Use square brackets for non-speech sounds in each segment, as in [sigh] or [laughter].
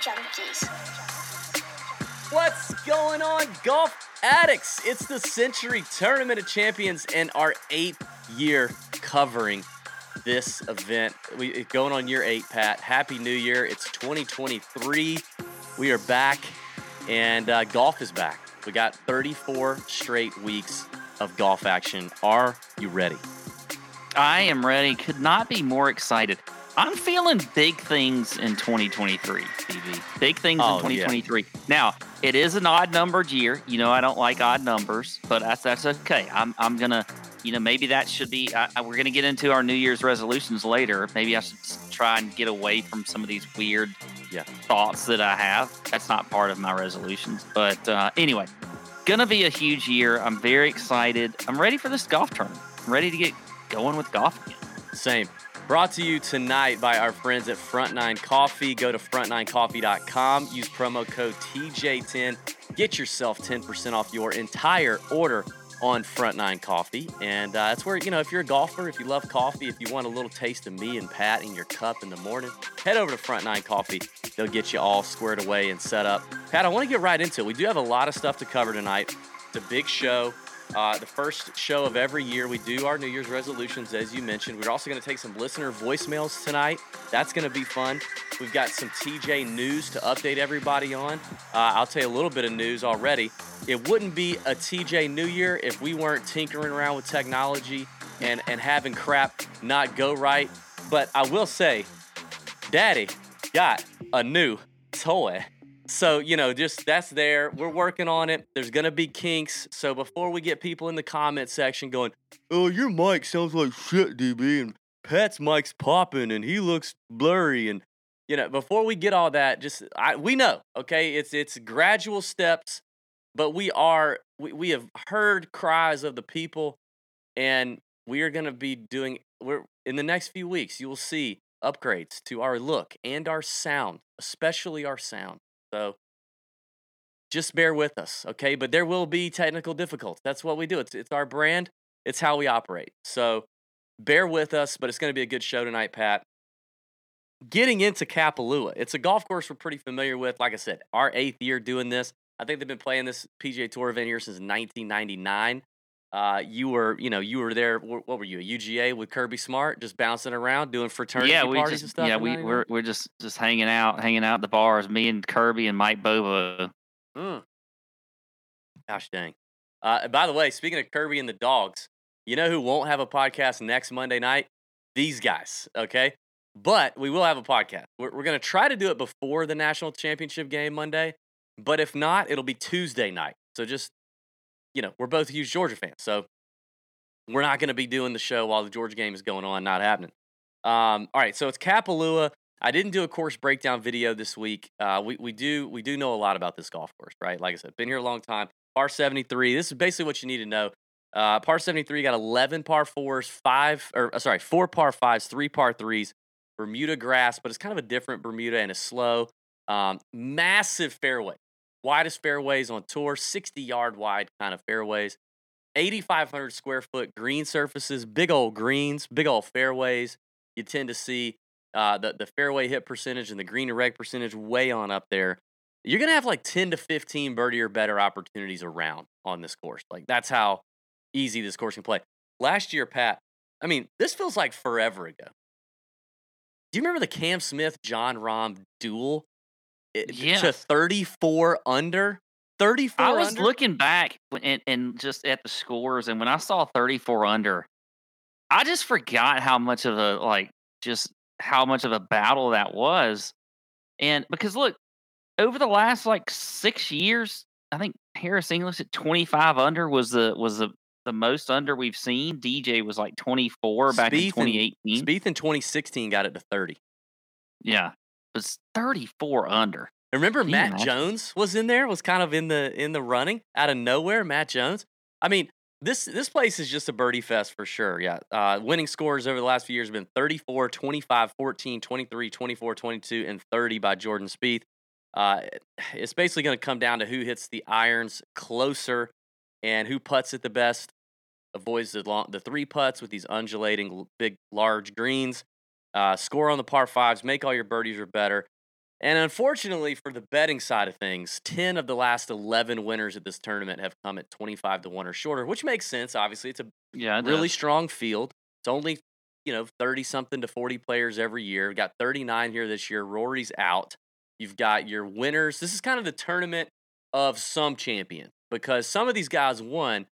Junkies. What's going on, golf addicts? It's the Sentry Tournament of Champions and our eighth year covering this event. We going on year eight, Pat. Happy New Year! It's 2023. We are back, and uh, golf is back. We got 34 straight weeks of golf action. Are you ready? I am ready. Could not be more excited. I'm feeling big things in 2023, TV. Big things Oh, in yeah. 2023. Now, it is an odd numbered year. You know, I don't like odd numbers, but that's that's okay. I'm I'm gonna, you know, maybe that should be. I, I- we're gonna get into our New Year's resolutions later. Maybe I should try and get away from some of these weird, Yeah. thoughts that I have. That's not part of my resolutions. But uh, anyway, gonna be a huge year. I'm very excited. I'm ready for this golf tournament. I'm ready to get going with golf again. Same. Brought to you tonight by our friends at Front Nine Coffee. Go to front9coffee.com. Use promo code TJ10. Get yourself 10% off your entire order on Front Nine Coffee. And uh, that's where, you know, if you're a golfer, if you love coffee, if you want a little taste of me and Pat in your cup in the morning, head over to Front Nine Coffee. They'll get you all squared away and set up. Pat, I want to get right into it. We do have a lot of stuff to cover tonight. It's a big show. Uh, the first show of every year, we do our New Year's resolutions, as you mentioned. We're also going to take some listener voicemails tonight. That's going to be fun. We've got some TJ news to update everybody on. Uh, I'll tell you a little bit of news already. It wouldn't be a TJ New Year if we weren't tinkering around with technology and, and having crap not go right. But I will say, Daddy got a new toy. So, you know, just that's there. We're working on it. There's to be kinks. So, before we get people in the comment section going, oh, your mic sounds like shit, DB, and Pat's mic's popping and he looks blurry. And, you know, before we get all that, just, I, we know, okay, it's, it's gradual steps, but we are, we, we have heard cries of the people and we are to be doing, we're, in the next few weeks, you will see upgrades to our look and our sound, especially our sound. So just bear with us, okay? But there will be technical difficulties. That's what we do. It's it's our brand. It's how we operate. So bear with us, but it's going to be a good show tonight, Pat. Getting into Kapalua, it's a golf course we're pretty familiar with. Like I said, our eighth year doing this. I think they've been playing this PGA Tour event here since 1999. Uh, you were, you know, you were there. What were you, a UGA with Kirby Smart, just bouncing around, doing fraternity yeah, we parties just and stuff? yeah we we're we're just just hanging out, hanging out at the bars. Me and Kirby and Mike Bobo. Mm. Gosh dang. Uh, by the way, speaking of Kirby and the dogs, you know who won't have a podcast next Monday night? These guys, okay? But we will have a podcast. We're, we're going to try to do it before the national championship game Monday. But if not, it'll be Tuesday night. So just, you know, we're both huge Georgia fans. So we're not going to be doing the show while the Georgia game is going on, not happening. Um, all right, so it's Kapalua. I didn't do a course breakdown video this week. Uh, we, we do we do know a lot about this golf course, right? Like I said, been here a long time. Par 73. This is basically what you need to know. Uh, par 73 got 11 par fours, five or uh, sorry, four par fives, three par threes. Bermuda grass, but it's kind of a different Bermuda and it's slow. Um, massive fairway, widest fairways on tour, 60 yard wide kind of fairways. 8,500 square foot green surfaces, big old greens, big old fairways. You tend to see uh, the, the fairway hit percentage and the green to reg percentage way on up there. You're going to have like 10 to 15 birdie or better opportunities around on this course. Like that's how easy this course can play. Last year, Pat, I mean, this feels like forever ago. Do you remember the Cam Smith Jon Rahm duel? Eh, it- Yeah. To 34 under? 34 I was under? looking back and, and just at the scores, and when I saw 34 under, I just forgot how much of a like just how much of a battle that was. And because look, over the last like six years, I think Harris English at 25 under was the was the the most under we've seen. DJ was like 24 back in Spieth and- 2018. Spieth in 2016 got it to 30. Yeah, it was 34 under. Remember Can Matt? Jones was in there, was kind of in the in the running out of nowhere. Matt Jones. I mean, this this place is just a birdie fest for sure. Yeah. Uh, winning scores over the last few years have been 34, 25, 14, 23, 24, 22, and 30 by Jordan Spieth. Uh, [sighs] it's basically going to come down to who hits the irons closer and who puts it the best. Avoids the long, the three putts with these undulating big large greens. Uh, score on the par fives, make all your birdies or better. And unfortunately, for the betting side of things, 10 of the last 11 winners at this tournament have come at 25 to 1 or shorter, which makes sense. Obviously, it's a Yeah, it really does. strong field. It's only, you know, 30 something to 40 players every year. We've got 39 here this year. Rory's out. You've got your winners. This is kind of the tournament of some champion because some of these guys won.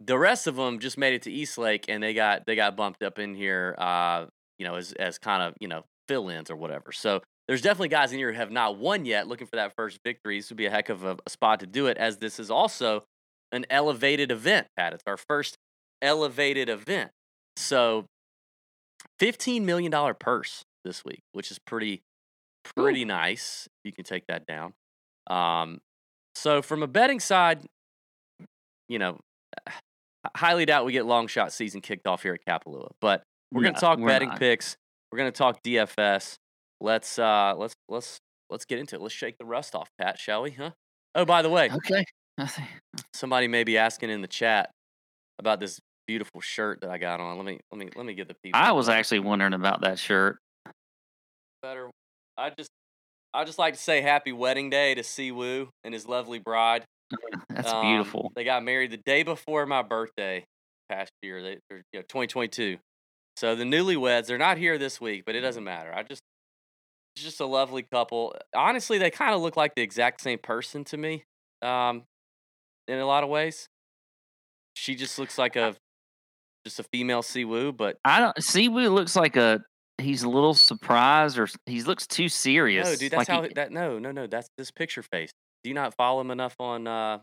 The rest of them just made it to East Lake and they got they got bumped up in here uh, you know, as as kind of, you know, fill-ins or whatever. So there's definitely guys in here who have not won yet, looking for that first victory. This would be a heck of a, a spot to do it, as this is also an elevated event, Pat. It's our first elevated event. So $15 million purse this week, which is pretty, pretty nice. You can take that down. Um, so from a betting side, you know, I highly doubt we get long shot season kicked off here at Kapalua, but we're going to talk betting not. picks. We're going to talk DFS. Let's uh let's let's let's get into it. Let's shake the rust off, Pat, shall we? Huh? Oh, by the way, Okay. [laughs] Somebody may be asking in the chat about this beautiful shirt that I got on. Let me let me let me get the people. I was actually wondering about that shirt. better. I just I just like to say happy wedding day to Si Woo and his lovely bride. [laughs] That's Um, beautiful. They got married the day before my birthday past year. They, they're you know, 2022. So the newlyweds, they're not here this week, but it doesn't matter. I just, just a lovely couple. Honestly, they kind of look like the exact same person to me, um, in a lot of ways. She just looks like a, just a female Si Woo, but I don't. Woo looks like a. He's a little surprised, or he looks too serious. no, dude, that's like how he- that. No, no, no, that's this picture face. Do you not follow him enough on? uh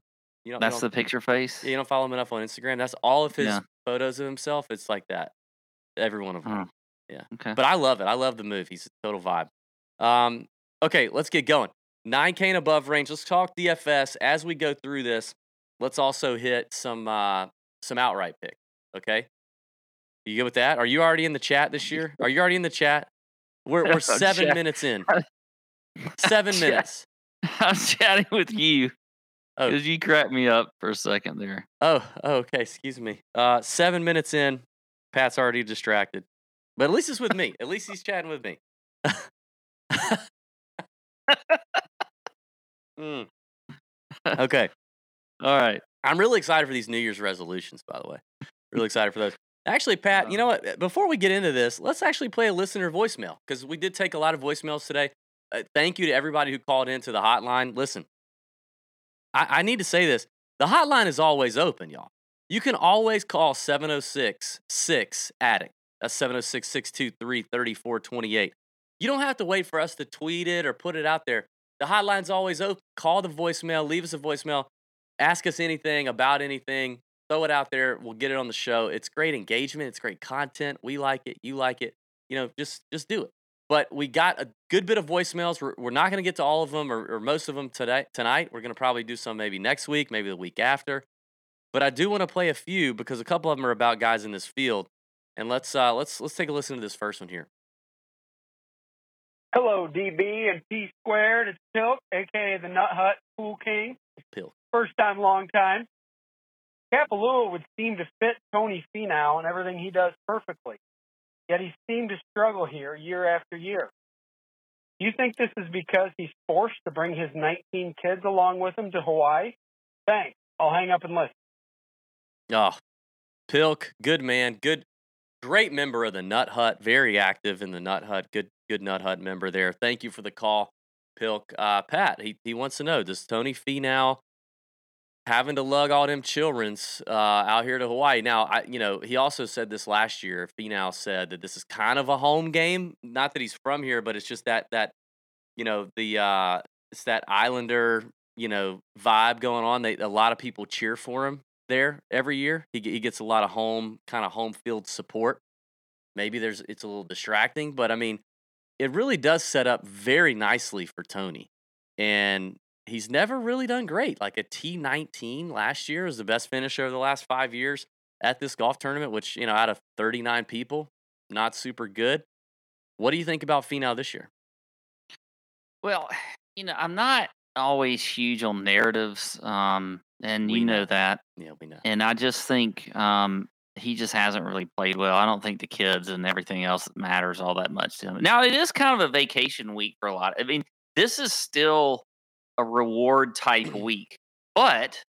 You know, that's the picture face. You don't follow him enough on Instagram. That's all of his Yeah. photos of himself. It's like that. Every one of them. Yeah. Okay. But I love it. I love the move. He's a total vibe. Um, okay, let's get going. 9K and above range. Let's talk DFS. As we go through this, let's also hit some uh, some outright picks. Okay? You good with that? Are you already in the chat this [laughs] year? Are you already in the chat? We're, we're seven Chat. minutes in. Seven Chat. minutes. I'm chatting with you Oh. because you cracked me up for a second there. Oh, oh, okay. Excuse me. Uh, seven minutes in, Pat's already distracted. But at least it's with me. At least he's chatting with me. [laughs] Mm. [laughs] Okay. All right. I'm really excited for these New Year's resolutions, by the way. Really excited for those. Actually, Pat, you know what? Before we get into this, let's actually play a listener voicemail because we did take a lot of voicemails today. Uh, thank you to everybody who called into the hotline. Listen, I, I need to say this the hotline is always open, y'all. You can always call 706 6 Addict. That's 706 623 3428. You don't have to wait for us to tweet it or put it out there. The hotline's always open. Call the voicemail, leave us a voicemail, ask us anything about anything, throw it out there. We'll get it on the show. It's great engagement, it's great content. We like it, you like it. You know, just just do it. But we got a good bit of voicemails. We're, we're not going to get to all of them or, or most of them today tonight. We're going to probably do some maybe next week, maybe the week after. But I do want to play a few because a couple of them are about guys in this field. And let's uh, let's let's take a listen to this first one here. Hello, DB and P squared. It's Pilk, aka the Nut Hut Pool King. Pilk. First time, long time. Kapalua would seem to fit Tony Finau and everything he does perfectly. Yet he seemed to struggle here year after year. Do you think this is because he's forced to bring his 19 kids along with him to Hawaii? Thanks. I'll hang up and listen. Ah, oh, Pilk, good man, good, great member of the Nut Hut, very active in the Nut Hut. Good, good Nut Hut member there. Thank you for the call, Pilk. Uh, Pat, he he wants to know: Does Tony Finau having to lug all them childrens uh, out here to Hawaii? Now, I you know he also said this last year. Finau said that this is kind of a home game. Not that he's from here, but it's just that that you know the uh, it's that Islander you know vibe going on. They a lot of people cheer for him there every year. He he gets a lot of home kind of home field support. Maybe there's it's a little distracting, but I mean, it really does set up very nicely for Tony. And he's never really done great. Like a T19 last year was the best finisher of the last 5 years at this golf tournament, which, you know, out of 39 people, not super good. What do you think about Finau this year? Well, [sighs] you know, I'm not always huge on narratives, um, and We you know. know that. Yeah, we know. And I just think um, he just hasn't really played well. I don't think the kids and everything else matters all that much to him. Now it is kind of a vacation week for a lot. I mean, this is still a reward type [clears throat] week. But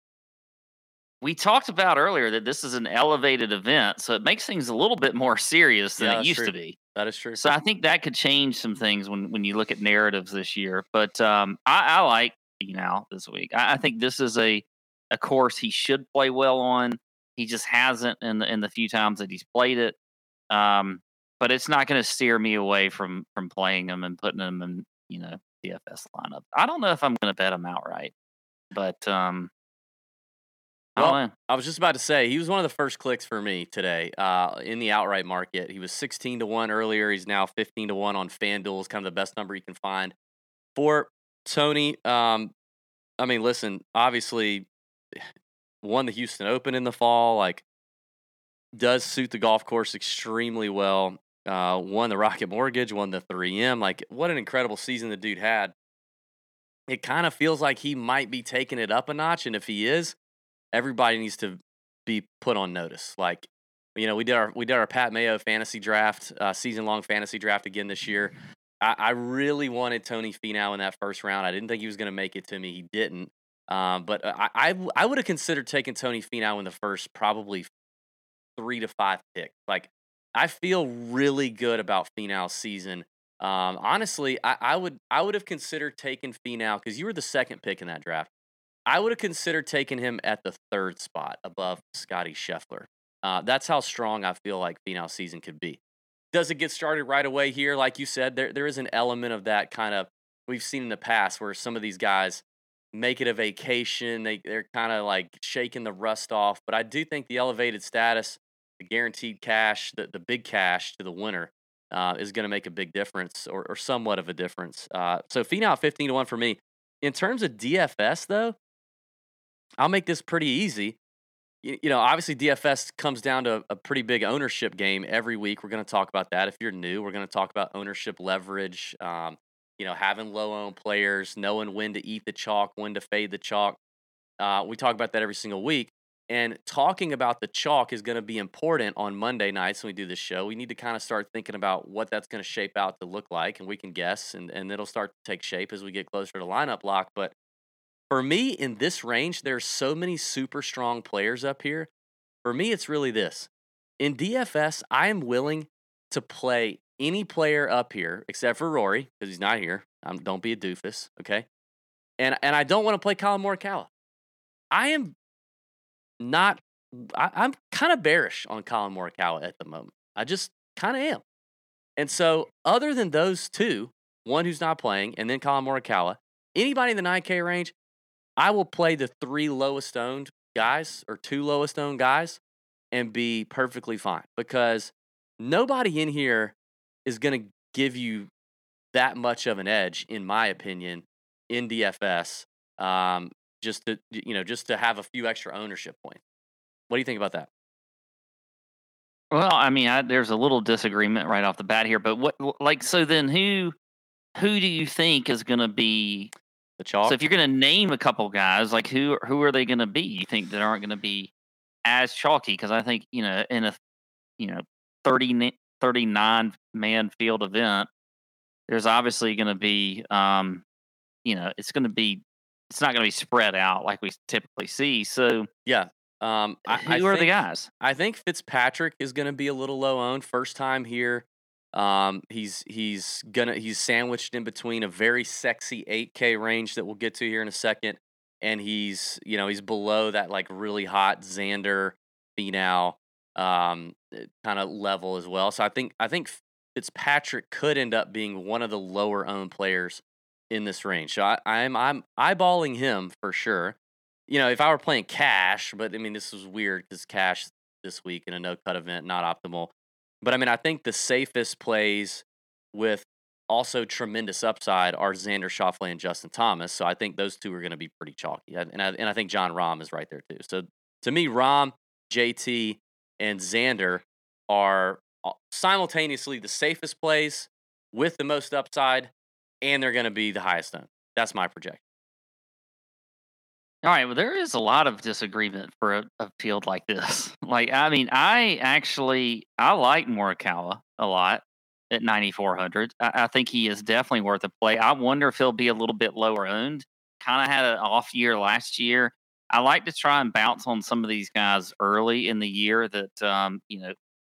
we talked about earlier that this is an elevated event, so it makes things a little bit more serious than Yeah, it used true. to be. That is true. So I think that could change some things when when you look at narratives this year. But um, I, I like now this week. I, I think this is a a course he should play well on. He just hasn't in the in the few times that he's played it. Um, but it's not going to steer me away from from playing him and putting him in you know DFS lineup. I don't know if I'm going to bet him outright, but um, I don't Well, know. I was just about to say he was one of the first clicks for me today uh, in the outright market. He was 16 to 1 earlier. He's now 15 to 1 on FanDuel. Is kind of the best number you can find. For Tony, um, I mean, listen, obviously won the Houston Open in the fall, like does suit the golf course extremely well. Uh, won the Rocket Mortgage, won the 3M. Like, what an incredible season the dude had. It kind of feels like he might be taking it up a notch. And if he is, everybody needs to be put on notice. Like, you know, we did our we did our Pat Mayo fantasy draft, uh, season long fantasy draft again this year. I, I really wanted Tony Finau in that first round. I didn't think he was going to make it to me. He didn't. Um, but I, I, I would have considered taking Tony Finau in the first probably three to five picks. Like I feel really good about Finau's season. Um, honestly, I, I would I would have considered taking Finau because you were the second pick in that draft. I would have considered taking him at the third spot above Scotty Scheffler. Uh, that's how strong I feel like Finau's season could be. Does it get started right away here? Like you said, there there is an element of that kind of we've seen in the past where some of these guys make it a vacation. They they're kind of like shaking the rust off. But I do think the elevated status, the guaranteed cash, the the big cash to the winner uh, is going to make a big difference or, or somewhat of a difference. Uh, so Finau fifteen to one for me. In terms of DFS though, I'll make this pretty easy. You, you know, obviously DFS comes down to a pretty big ownership game every week. We're going to talk about that. If you're new, we're going to talk about ownership leverage. Um, you know, having low owned players, knowing when to eat the chalk, when to fade the chalk. Uh, we talk about that every single week. And talking about the chalk is going to be important on Monday nights when we do this show. We need to kind of start thinking about what that's going to shape out to look like, and we can guess, and, and it'll start to take shape as we get closer to lineup lock. But for me, in this range, there's so many super strong players up here. For me, it's really this. In DFS, I am willing to play any player up here except for Rory because he's not here. Um, don't be a doofus, okay? And and I don't want to play Collin Morikawa. I am not. I, I'm kind of bearish on Collin Morikawa at the moment. I just kind of am. And so, other than those two, one who's not playing, and then Collin Morikawa, anybody in the 9K range, I will play the three lowest owned guys or two lowest owned guys and be perfectly fine because nobody in here is going to give you that much of an edge, in my opinion, in DFS. Um, just to you know, just to have a few extra ownership points. What do you think about that? Well, I mean, I, there's a little disagreement right off the bat here, but what, like, so then who, who do you think is going to be? The chalk. So if you're going to name a couple guys, like who, who are they going to be? You think that aren't going to be as chalky? Because I think you know, in a, you know, 30, ni- 39 man field event, there's obviously going to be, um, you know, it's going to be, it's not going to be spread out like we typically see. So yeah. Um, I, who I are the guys? I think Fitzpatrick is going to be a little low owned. First time here. Um, he's he's gonna he's sandwiched in between a very sexy 8K range that we'll get to here in a second, and he's you know he's below that like really hot Xander, Finau, um, kind of level as well. So I think I think Fitzpatrick could end up being one of the lower owned players in this range. So I, I'm I'm eyeballing him for sure. You know, if I were playing cash, but I mean this was weird because cash this week in a no cut event not optimal. But I mean, I think the safest plays with also tremendous upside are Xander Schauffele and Justin Thomas. So I think those two are going to be pretty chalky. And I, and I think Jon Rahm is right there too. So to me, Rahm, JT, and Xander are uh, simultaneously the safest plays with the most upside, and they're going to be the highest owned. That's my projection. All right. Well, there is a lot of disagreement for a, a field like this. [laughs] Like, I mean, I actually I like Morikawa a lot, at 9,400. I, I think he is definitely worth a play. I wonder if he'll be a little bit lower owned. Kind of had an off year last year. I like to try and bounce on some of these guys early in the year that um, you know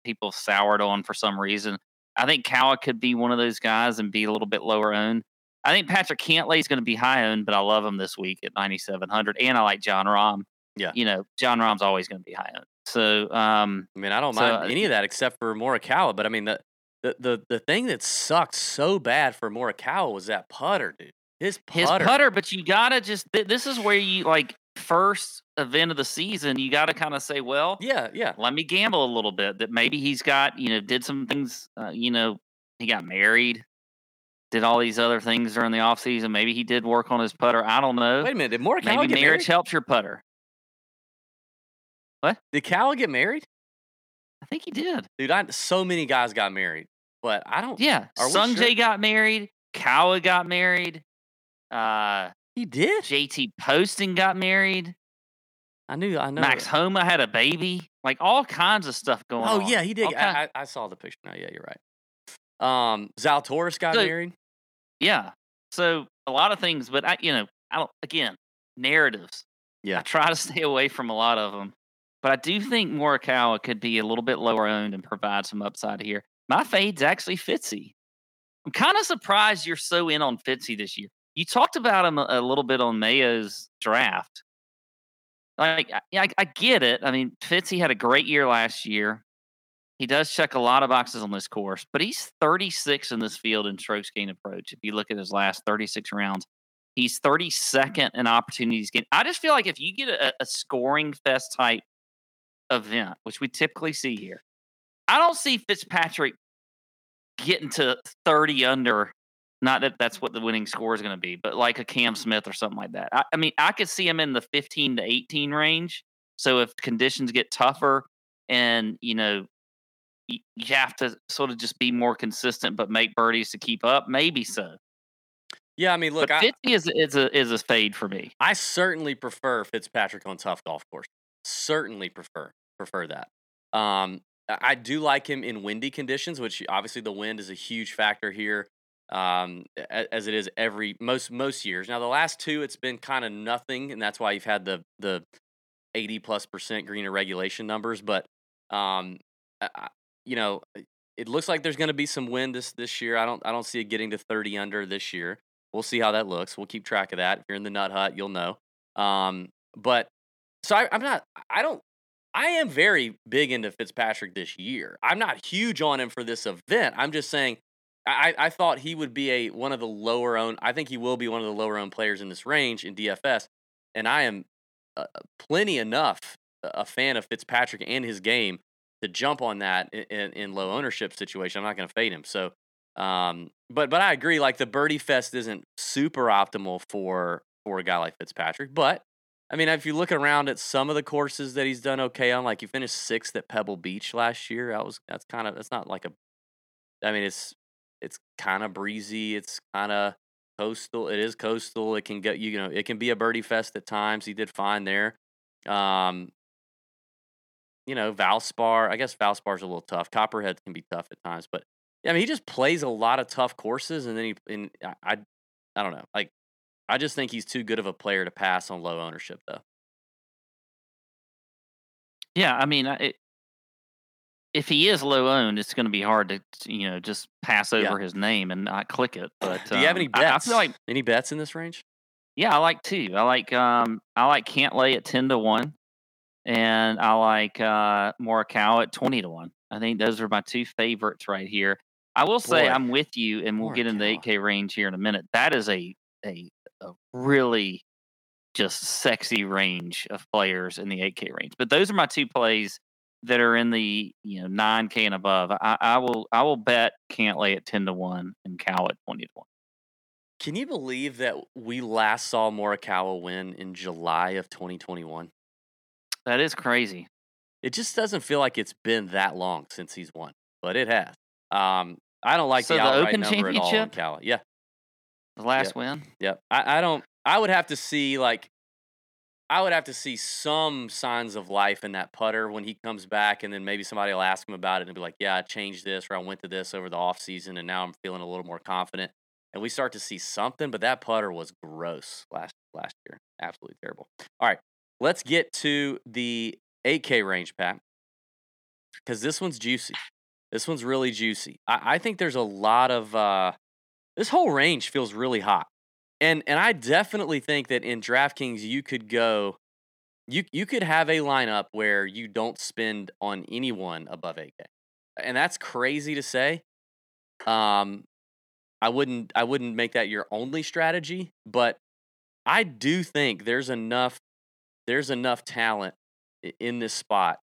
people soured on for some reason. I think Cowa could be one of those guys and be a little bit lower owned. I think Patrick Cantlay is going to be high owned, but I love him this week at 9,700. And I like Jon Rahm. Yeah. You know, Jon Rahm's always going to be high owned. So, um, I mean, I don't So, mind uh, any of that except for Morikawa. But I mean, the, the the the thing that sucked so bad for Morikawa was that putter, dude. His his putter. putter, but you got to just, th- this is where you like first event of the season, you got to kind of say, well, Yeah, yeah. let me gamble a little bit that maybe he's got, you know, did some things, uh, you know, he got married, did all these other things during the off season. Maybe he did work on his putter. I don't know. Wait a minute. Did Maybe marriage married? helps your putter. What? Did Cal get married? I think he did. Dude, I, so many guys got married, but I don't. Yeah. Are we Sung sure? Got married. Kawa got married. Uh, He did. JT Poston got married. I knew. I know. Max Homa had a baby. Like all kinds of stuff going Oh on. Oh yeah, he did. I, I, I saw the picture now. Yeah, you're right. Um, Zalatoris got So- married. Yeah. So a lot of things, but I, you know, I don't. Again, narratives. Yeah. I try to [laughs] stay away from a lot of them, but I do think Morikawa could be a little bit lower owned and provide some upside here. My fade's actually Fitzy. I'm kind of surprised you're so in on Fitzy this year. You talked about him a, little bit on Mayo's draft. Like, I, I, get it. I mean, Fitzy had a great year last year. He does check a lot of boxes on this course, but he's 36 in this field in strokes gain approach. If you look at his last 36 rounds, he's 32nd in opportunities gained. I just feel like if you get a, a scoring fest type event, which we typically see here, I don't see Fitzpatrick getting to 30 under. Not that that's what the winning score is going to be, but like a Cam Smith or something like that. I, I mean, I could see him in the 15 to 18 range. So if conditions get tougher and, you know, you, you have to sort of just be more consistent, but make birdies to keep up, maybe so. Yeah, I mean, look, but I, 50 is, is, a, is a fade for me. I certainly prefer Fitzpatrick on tough golf course. Certainly prefer prefer that. Um, I I do like him in windy conditions, which obviously the wind is a huge factor here, um, as it is every most most years. Now the last two, it's been kind of nothing, and that's why you've had the the eighty plus percent greener regulation numbers. But um, I- you know, it looks like there's going to be some wind this this year. I don't I don't see it getting to thirty under this year. We'll see how that looks. We'll keep track of that. If you're in the nut hut, you'll know. Um, but so I, I'm not. I don't. I am very big into Fitzpatrick this year. I'm not huge on him for this event. I'm just saying. I, I thought he would be a one of the lower owned. I think he will be one of the lower owned players in this range in DFS, and I am uh, plenty enough a fan of Fitzpatrick and his game to jump on that in, in, in low ownership situation. I'm not going to fade him. So, um, but but I agree. Like the birdie fest isn't super optimal for for a guy like Fitzpatrick. But I mean, if you look around at some of the courses that he's done okay on, like he finished sixth at Pebble Beach last year. That was that's kind of that's not like a. I mean, it's it's kind of breezy. It's kind of coastal. It is coastal. It can get you know it can be a birdie fest at times. He did fine there. Um, you know, Valspar. I guess Valspar's a little tough. Copperhead can be tough at times, but I mean, he just plays a lot of tough courses, and then he and I, I, don't know. Like, I just think he's too good of a player to pass on low ownership, though. Yeah, I mean, I- it, if he is low owned, it's going to be hard to you know just pass Yeah. over his name and not click it. But Do you have um, any I- I bets? feel like any bets in this range? Yeah, I like two. I like um I like Cantlay at ten to one, and I like uh Morikawa at twenty to one. I think those are my two favorites right here. I will say Boy, I'm with you, and we'll get into the eight K range here in a minute. That is a a a really just sexy range of players in the eight K range. But those are my two plays that are in the you know nine K and above. I, I will I will bet Cantlay at ten to one and Cow at twenty to one. Can you believe that we last saw Morikawa win in July of 2021? That is crazy. It just doesn't feel like it's been that long since he's won, but it has. Um, I don't like So the the outright Open number at all on? Cali. Yeah, The last win. Yep. I, I don't. I would have to see like. I would have to see some signs of life in that putter when he comes back, and then maybe somebody will ask him about it and be like, "Yeah, I changed this, or I went to this over the off season, and now I'm feeling a little more confident." And we start to see something, but that putter was gross last last year, absolutely terrible. All right, let's get to the 8K range, Pat, because this one's juicy. This one's really juicy. I, I think there's a lot of uh, this whole range feels really hot and and I definitely think that in DraftKings you could go you you could have a lineup where you don't spend on anyone above 8k. And that's crazy to say. Um I wouldn't I wouldn't make that your only strategy, but I do think there's enough there's enough talent in this spot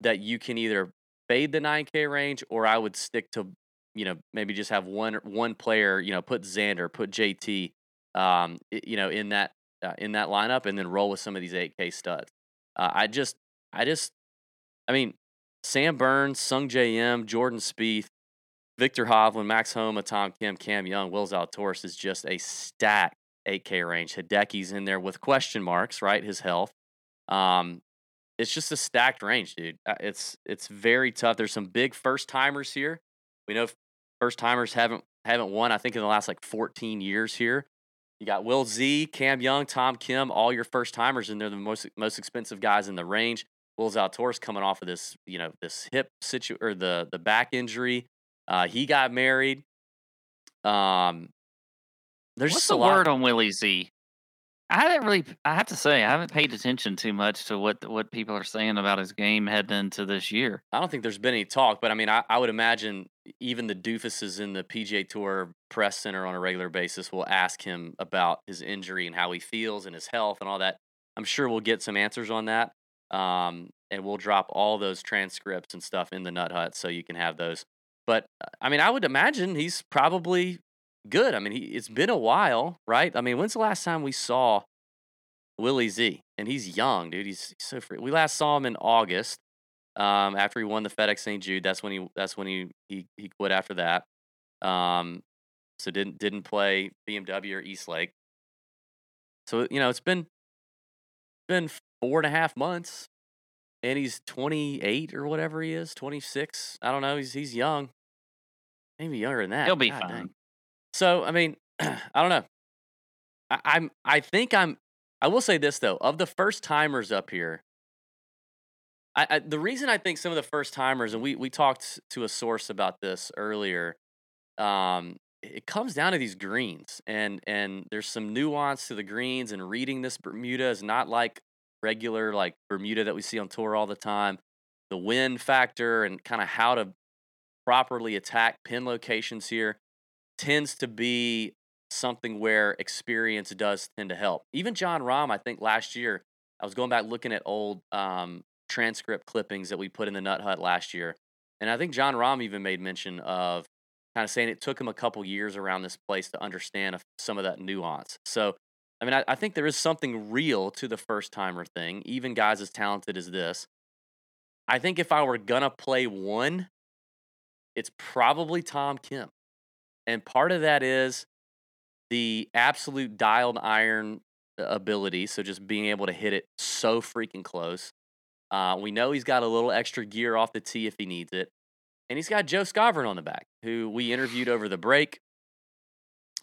that you can either fade the 9k range or I would stick to you know maybe just have one one player, you know, put Xander, put JT um, you know, in that uh, in that lineup, and then roll with some of these 8K studs. Uh, I just, I just, I mean, Sam Burns, Sungjae Im, Jordan Spieth, Viktor Hovland, Max Homa, Tom Kim, Cam Young, Will Zalatoris is just a stacked 8K range. Hideki's in there with question marks, right? His health. Um, it's just a stacked range, dude. Uh, it's it's very tough. There's some big first timers here. We know first timers haven't haven't won. I think in the last like 14 years here. You got Will Z, Cam Young, Tom Kim, all your first timers, and they're the most most expensive guys in the range. Will Zalatoris coming off of this, you know, this hip situ or the the back injury. Uh, he got married. Um, there's what's the word on Willie Z? I haven't really. I have to say, I haven't paid attention too much to what what people are saying about his game heading into this year. I don't think there's been any talk, but I mean, I, I would imagine even the doofuses in the PGA Tour press center on a regular basis will ask him about his injury and how he feels and his health and all that. I'm sure we'll get some answers on that, um, and we'll drop all those transcripts and stuff in the Nut Hut so you can have those. But I mean, I would imagine he's probably good. I mean, he, it's been a while, right? I mean, when's the last time we saw Willie Z? And he's young, dude. He's, he's so free. We last saw him in August um, after he won the FedEx St. Jude. That's when he that's when he he, he quit after that. Um, so didn't didn't play BMW or East Lake. So you know it's been been four and a half months, and he's 28 or whatever he is, 26. I don't know. He's he's young, maybe younger than that. He'll be God fine. Dang. So I mean, [clears throat] I don't know. I, I'm I think I'm. I will say this though, of the first timers up here, I, I, the reason I think some of the first timers, and we we talked to a source about this earlier, um, it comes down to these greens, and and there's some nuance to the greens, and reading this Bermuda is not like regular like Bermuda that we see on tour all the time. The wind factor and kind of how to properly attack pin locations here tends to be something where experience does tend to help. Even Jon Rahm, I think last year, I was going back looking at old um, transcript clippings that we put in the Nut Hut last year, and I think Jon Rahm even made mention of kind of saying it took him a couple years around this place to understand some of that nuance. So, I mean, I, I think there is something real to the first timer thing, even guys as talented as this. I think if I were gonna play one, it's probably Tom Kim. And part of that is the absolute dialed iron ability. So just being able to hit it so freaking close. Uh, we know he's got a little extra gear off the tee if he needs it. And he's got Joe Skovron on the back, who we interviewed over the break.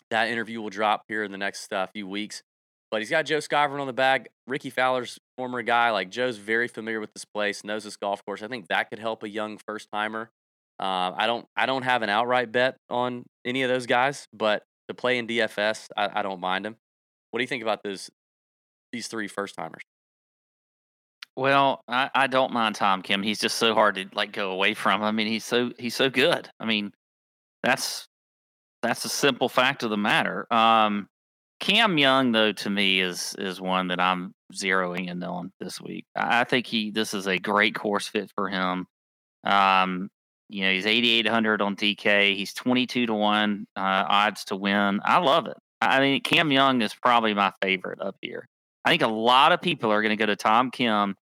That interview will drop here in the next uh, few weeks. But he's got Joe Skovron on the back. Rickie Fowler's former guy. Like Joe's very familiar with this place, knows this golf course. I think that could help a young first timer. Uh, I don't I don't have an outright bet on any of those guys, but to play in DFS, I, I don't mind them. What do you think about those these three first timers? Well, I, I don't mind Tom Kim. He's just so hard to like go away from. I mean, he's so he's so good. I mean, that's that's a simple fact of the matter. Um, Cam Young, though, to me is is one that I'm zeroing in on this week. I think he this is a great course fit for him. Um, you know, he's 8,800 on DK. He's 22 to 1 uh, odds to win. I love it. I mean, Cam Young is probably my favorite up here. I think a lot of people are going to go to Tom Kim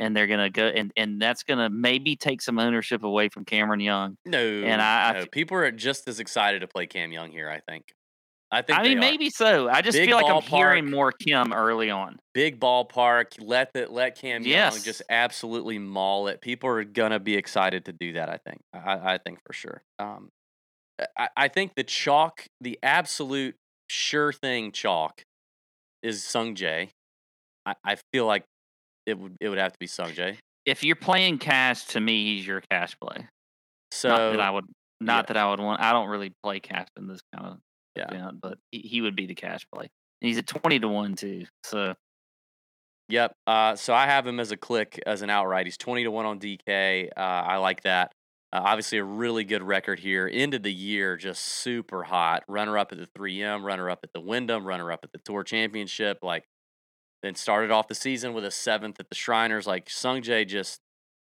and they're going to go, and, and that's going to maybe take some ownership away from Cameron Young. No, and I, no, people are just as excited to play Cam Young here, I think. I think I mean, are. maybe so. I just Big feel like I'm hearing more Kim early on. big ballpark. Let the let Cam Young just absolutely maul it. People are gonna be excited to do that. I think. I, I think for sure. Um, I, I think the chalk, the absolute sure thing chalk, is Sung Jae. I, I feel like it would it would have to be Sung Jae. If you're playing cash, to me, he's your cash play. So not that I would, not yeah. that I would want. I don't really play cash in this kind of Yeah. event, but he, he would be the cash play. And he's at twenty to one too. So Yep. Uh, so I have him as a click as an outright. He's twenty to one on DK. Uh, I like that. Uh, obviously, a really good record here. Ended the year just super hot. Runner up at the 3M, runner up at the Wyndham, runner up at the Tour Championship. Like, then started off the season with a seventh at the Shriners. Like Sung Jae just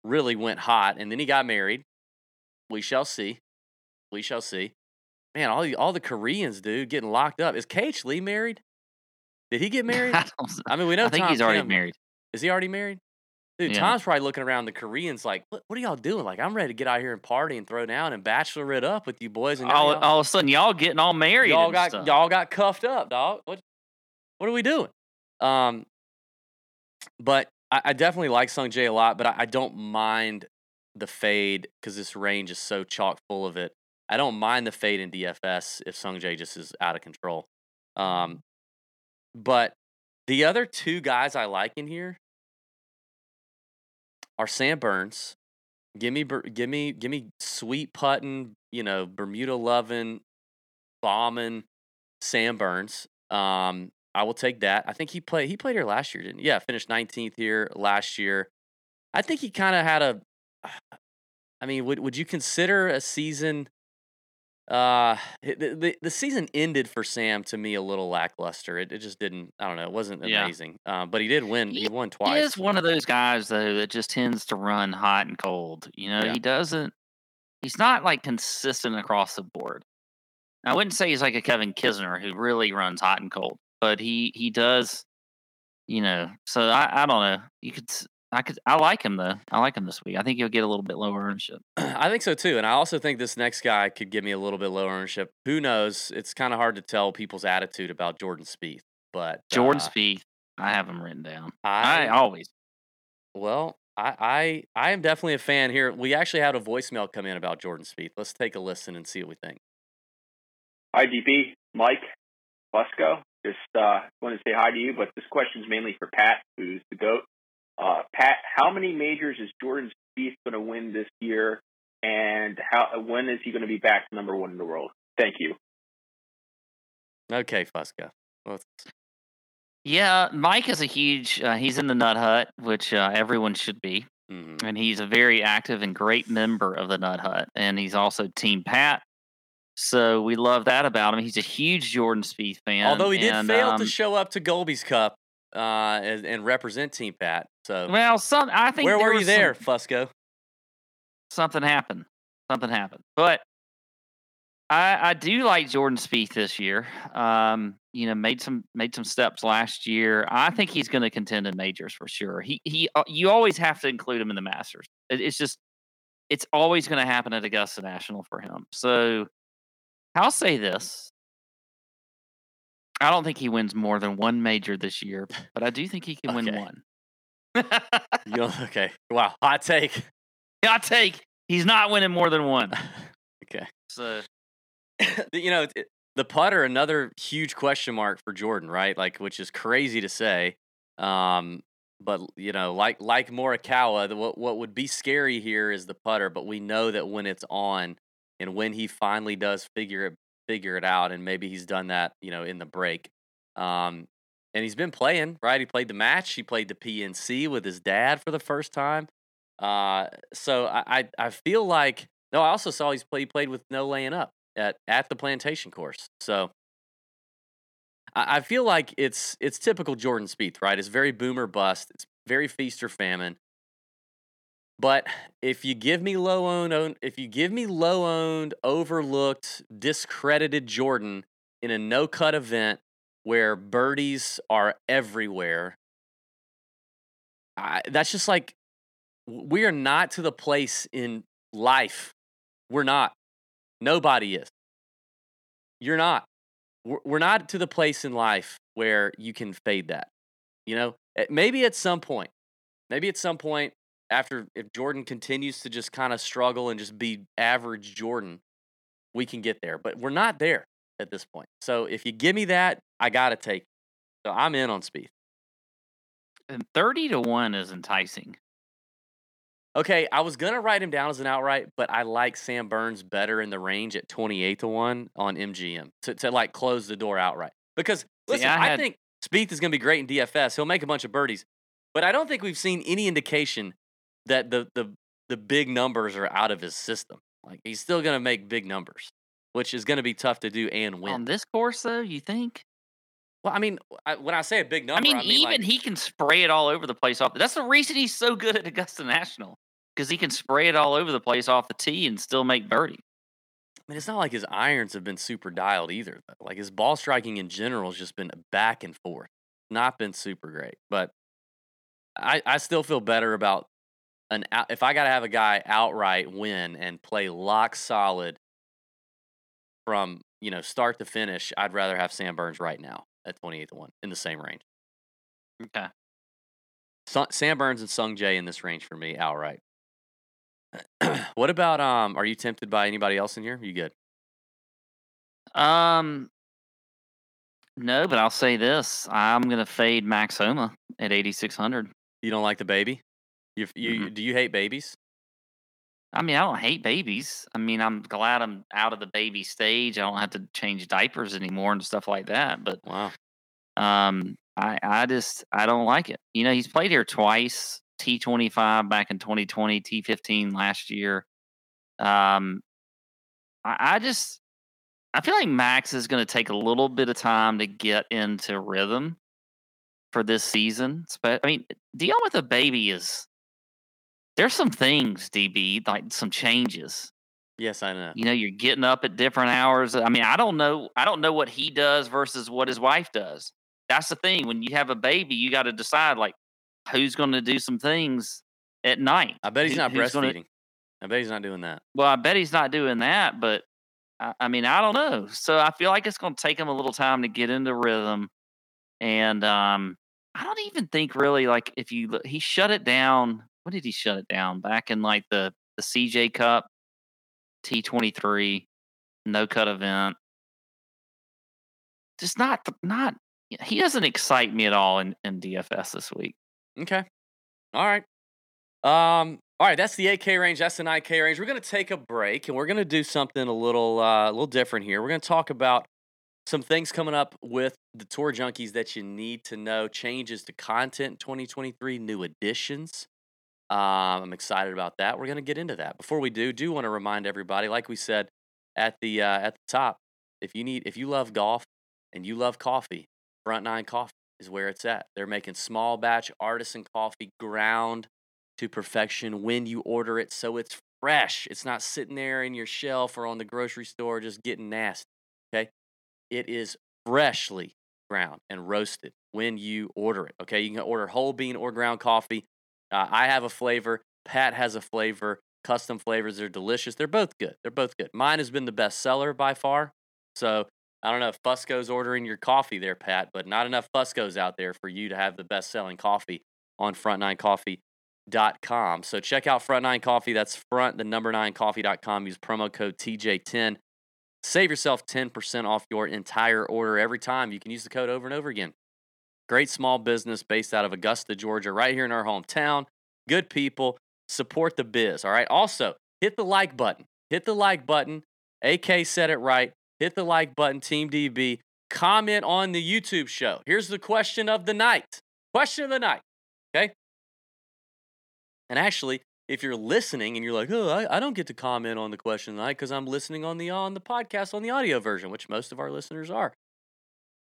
really went hot, and then he got married. We shall see. We shall see. Man, all the all the Koreans, dude, getting locked up. Is KH Lee married? Did he get [laughs] married? I, I mean, we know I think Tom he's already Kim- married. is he already married? Dude, Yeah. Tom's probably looking around the Koreans like, what, what are y'all doing? Like, I'm ready to get out here and party and throw down and bachelor it up with you boys. And All, y'all, all of a sudden, y'all getting all married. y'all got stuff. y'all got cuffed up, dog. What what are we doing? Um, but I, I definitely like Sung Jae a lot, but I, I don't mind the fade because this range is so chock full of it. I don't mind the fade in DFS if Sung Jae just is out of control. Um, but the other two guys I like in here are Sam Burns. Give me, give me, give me sweet putting, you know, Bermuda loving, bombing Sam Burns. Um, I will take that. I think he played. He played here last year, didn't? He? Yeah, finished 19th here last year. I think he kind of had a. [sighs] I mean, would would you consider a season? Uh, the, the the season ended for Sam to me a little lackluster. It it just didn't. I don't know. It wasn't Yeah. amazing. Um, but he did win. He, He- won He twice. is one of those guys though that just tends to run hot and cold. You know, Yeah. he doesn't. He's not like consistent across the board. I wouldn't say he's like a Kevin Kisner who really runs hot and cold, but he he does. You know, so I I don't know. You could s- I could I like him though. I like him this week. I think he'll get a little bit lower ownership. [clears throat] I think so too, and I also think this next guy could give me a little bit lower ownership. Who knows? It's kind of hard to tell people's attitude about Jordan Spieth, but Jordan uh, Spieth, I have him written down. I, I always. well, I, I I am definitely a fan here. We actually had a voicemail come in about Jordan Spieth. Let's take a listen and see what we think. Hi, DP. Mike Fusco. Just uh, want to say hi to you, but this question is mainly for Pat, who's the GOAT. Uh, Pat, how many majors is Jordan Spieth going to win this year, and how when is he going to be back to number one in the world? Thank you. Okay, Fusco. Well, Yeah, Mike is a huge. Uh, he's in the Nut Hut, which uh, everyone should be. mhm. and he's a very active and great member of the Nut Hut, and he's also Team Pat. So we love that about him. He's a huge Jordan Spieth fan. Although he did and, fail um, to show up to Golby's Cup uh, and, and represent Team Pat. So Well, some I think where were you there, some- Fusco? something happened. Something happened, but I I do like Jordan Spieth this year. Um, you know, made some made some steps last year. I think he's going to contend in majors for sure. He he. uh, You always have to include him in the Masters. It, it's just it's always going to happen at Augusta National for him. So I'll say this. I don't think he wins more than one major this year, but I do think he can win one. You [laughs] okay. Wow, hot take. I take he's not winning more than one. [laughs] okay. So [laughs] you know, the putter, another huge question mark for Jordan, right? Like, which is crazy to say. Um, but you know, like like Morikawa, the, what what would be scary here is the putter. But we know that when it's on, and when he finally does figure it figure it out, and maybe he's done that, you know, in the break. Um, and he's been playing, right? He played the match. He played the PNC with his dad for the first time. Uh, so I, I I feel like no. I also saw he's play, he played with no laying up at at the plantation course. So I, I feel like it's it's typical Jordan Spieth, right? It's very boomer bust. It's very feast or famine. But if you give me low owned, if you give me low owned, overlooked, discredited Jordan in a no cut event where birdies are everywhere, I, that's just like we are not to the place in life. We're not. Nobody is. You're not. we're, not to the place in life where you can fade that. You know, Eh, maybe at some point, maybe at some point after if Jordan continues to just kind of struggle and just be average Jordan, we can get there. But we're not there at this point. So if you give me that, I gotta take. it. So I'm in on Spieth. And thirty to one is enticing. Okay, I was gonna write him down as an outright, but I like Sam Burns better in the range at 28 to 1 on MGM to, to like close the door outright. Because listen, I I, had- think Spieth is gonna be great in DFS. He'll make a bunch of birdies, but I don't think we've seen any indication that the the the big numbers are out of his system. Like he's still gonna make big numbers, which is gonna be tough to do and win. On this course, though, you think? well, I mean, I, when I say a big number, I mean, like- even he can spray it all over the place off. That's the reason he's so good at Augusta National because he can spray it all over the place off the tee and still make birdie. I mean, it's not like his irons have been super dialed either. Though. Like his ball striking in general has just been back and forth, not been super great. But I, I still feel better about an if I got to have a guy outright win and play lock solid from you know start to finish. I'd rather have Sam Burns right now at twenty eight to one in the same range. Okay. Sam Burns and Sungjae in this range for me outright. [clears throat] what about um? Are you tempted by anybody else in here? You good? Um, no, but I'll say this: I'm gonna fade Max Homa at 8600. You don't like the baby? You you Mm-hmm. do you hate babies? I mean, I don't hate babies. I mean, I'm glad I'm out of the baby stage. I don't have to change diapers anymore and stuff like that. But Wow. um, I I just I don't like it. You know, he's played here twice. T25 back in 2020, T15 last year. Um, I, I just I feel like Max is going to take a little bit of time to get into rhythm for this season. But I mean, dealing with a baby is there's some things, DB, like some changes. Yes, I know. You know, you're getting up at different hours. I mean, I don't know. I don't know what he does versus what his wife does. That's the thing. When you have a baby, you got to decide like who's going to do some things at night. I bet he's Who- not who's gonna- breastfeeding. I bet he's not doing that. well, I bet he's not doing that, but I, I mean, I don't know. So I feel like it's going to take him a little time to get into rhythm. And um, I don't even think really like if you look, he shut it down. When did he shut it down? Back in like the the CJ Cup, T twenty three, no cut event. Just not not. He doesn't excite me at all in, in DFS this week. Okay. All right. Um. All right. That's the 8K range. That's the 9K range. We're gonna take a break and we're gonna do something a little uh, a little different here. We're gonna talk about some things coming up with the tour junkies that you need to know. Changes to content in 2023. New additions. Um, I'm excited about that. We're gonna get into that. Before we do, do want to remind everybody, like we said at the uh, at the top, if you need if you love golf and you love coffee, Front Nine Coffee is where it's at. They're making small batch artisan coffee ground to perfection when you order it so it's fresh. It's not sitting there in your shelf or on the grocery store just getting nasty. Okay? It is freshly ground and roasted when you order it. Okay? You can order whole bean or ground coffee. Uh, I have a flavor. Pat has a flavor. Custom flavors. They're delicious. They're both good. They're both good. Mine has been the best seller by far. So I don't know if Fusco's ordering your coffee there, Pat, but not enough Fusco's out there for you to have the best selling coffee on front9coffee.com. So check out Front Nine Coffee. That's front, the number nine coffee.com. Use promo code TJ10. Save yourself 10% off your entire order every time. You can use the code over and over again. Great small business based out of Augusta, Georgia, right here in our hometown. Good people. Support the biz. All right. Also, hit the like button. Hit the like button. AK said it right. Hit the like button, Team DB. Comment on the YouTube show. Here's the question of the night. Question of the night. Okay. And actually, if you're listening and you're like, oh, I, I don't get to comment on the question tonight because I'm listening on the on the podcast on the audio version, which most of our listeners are,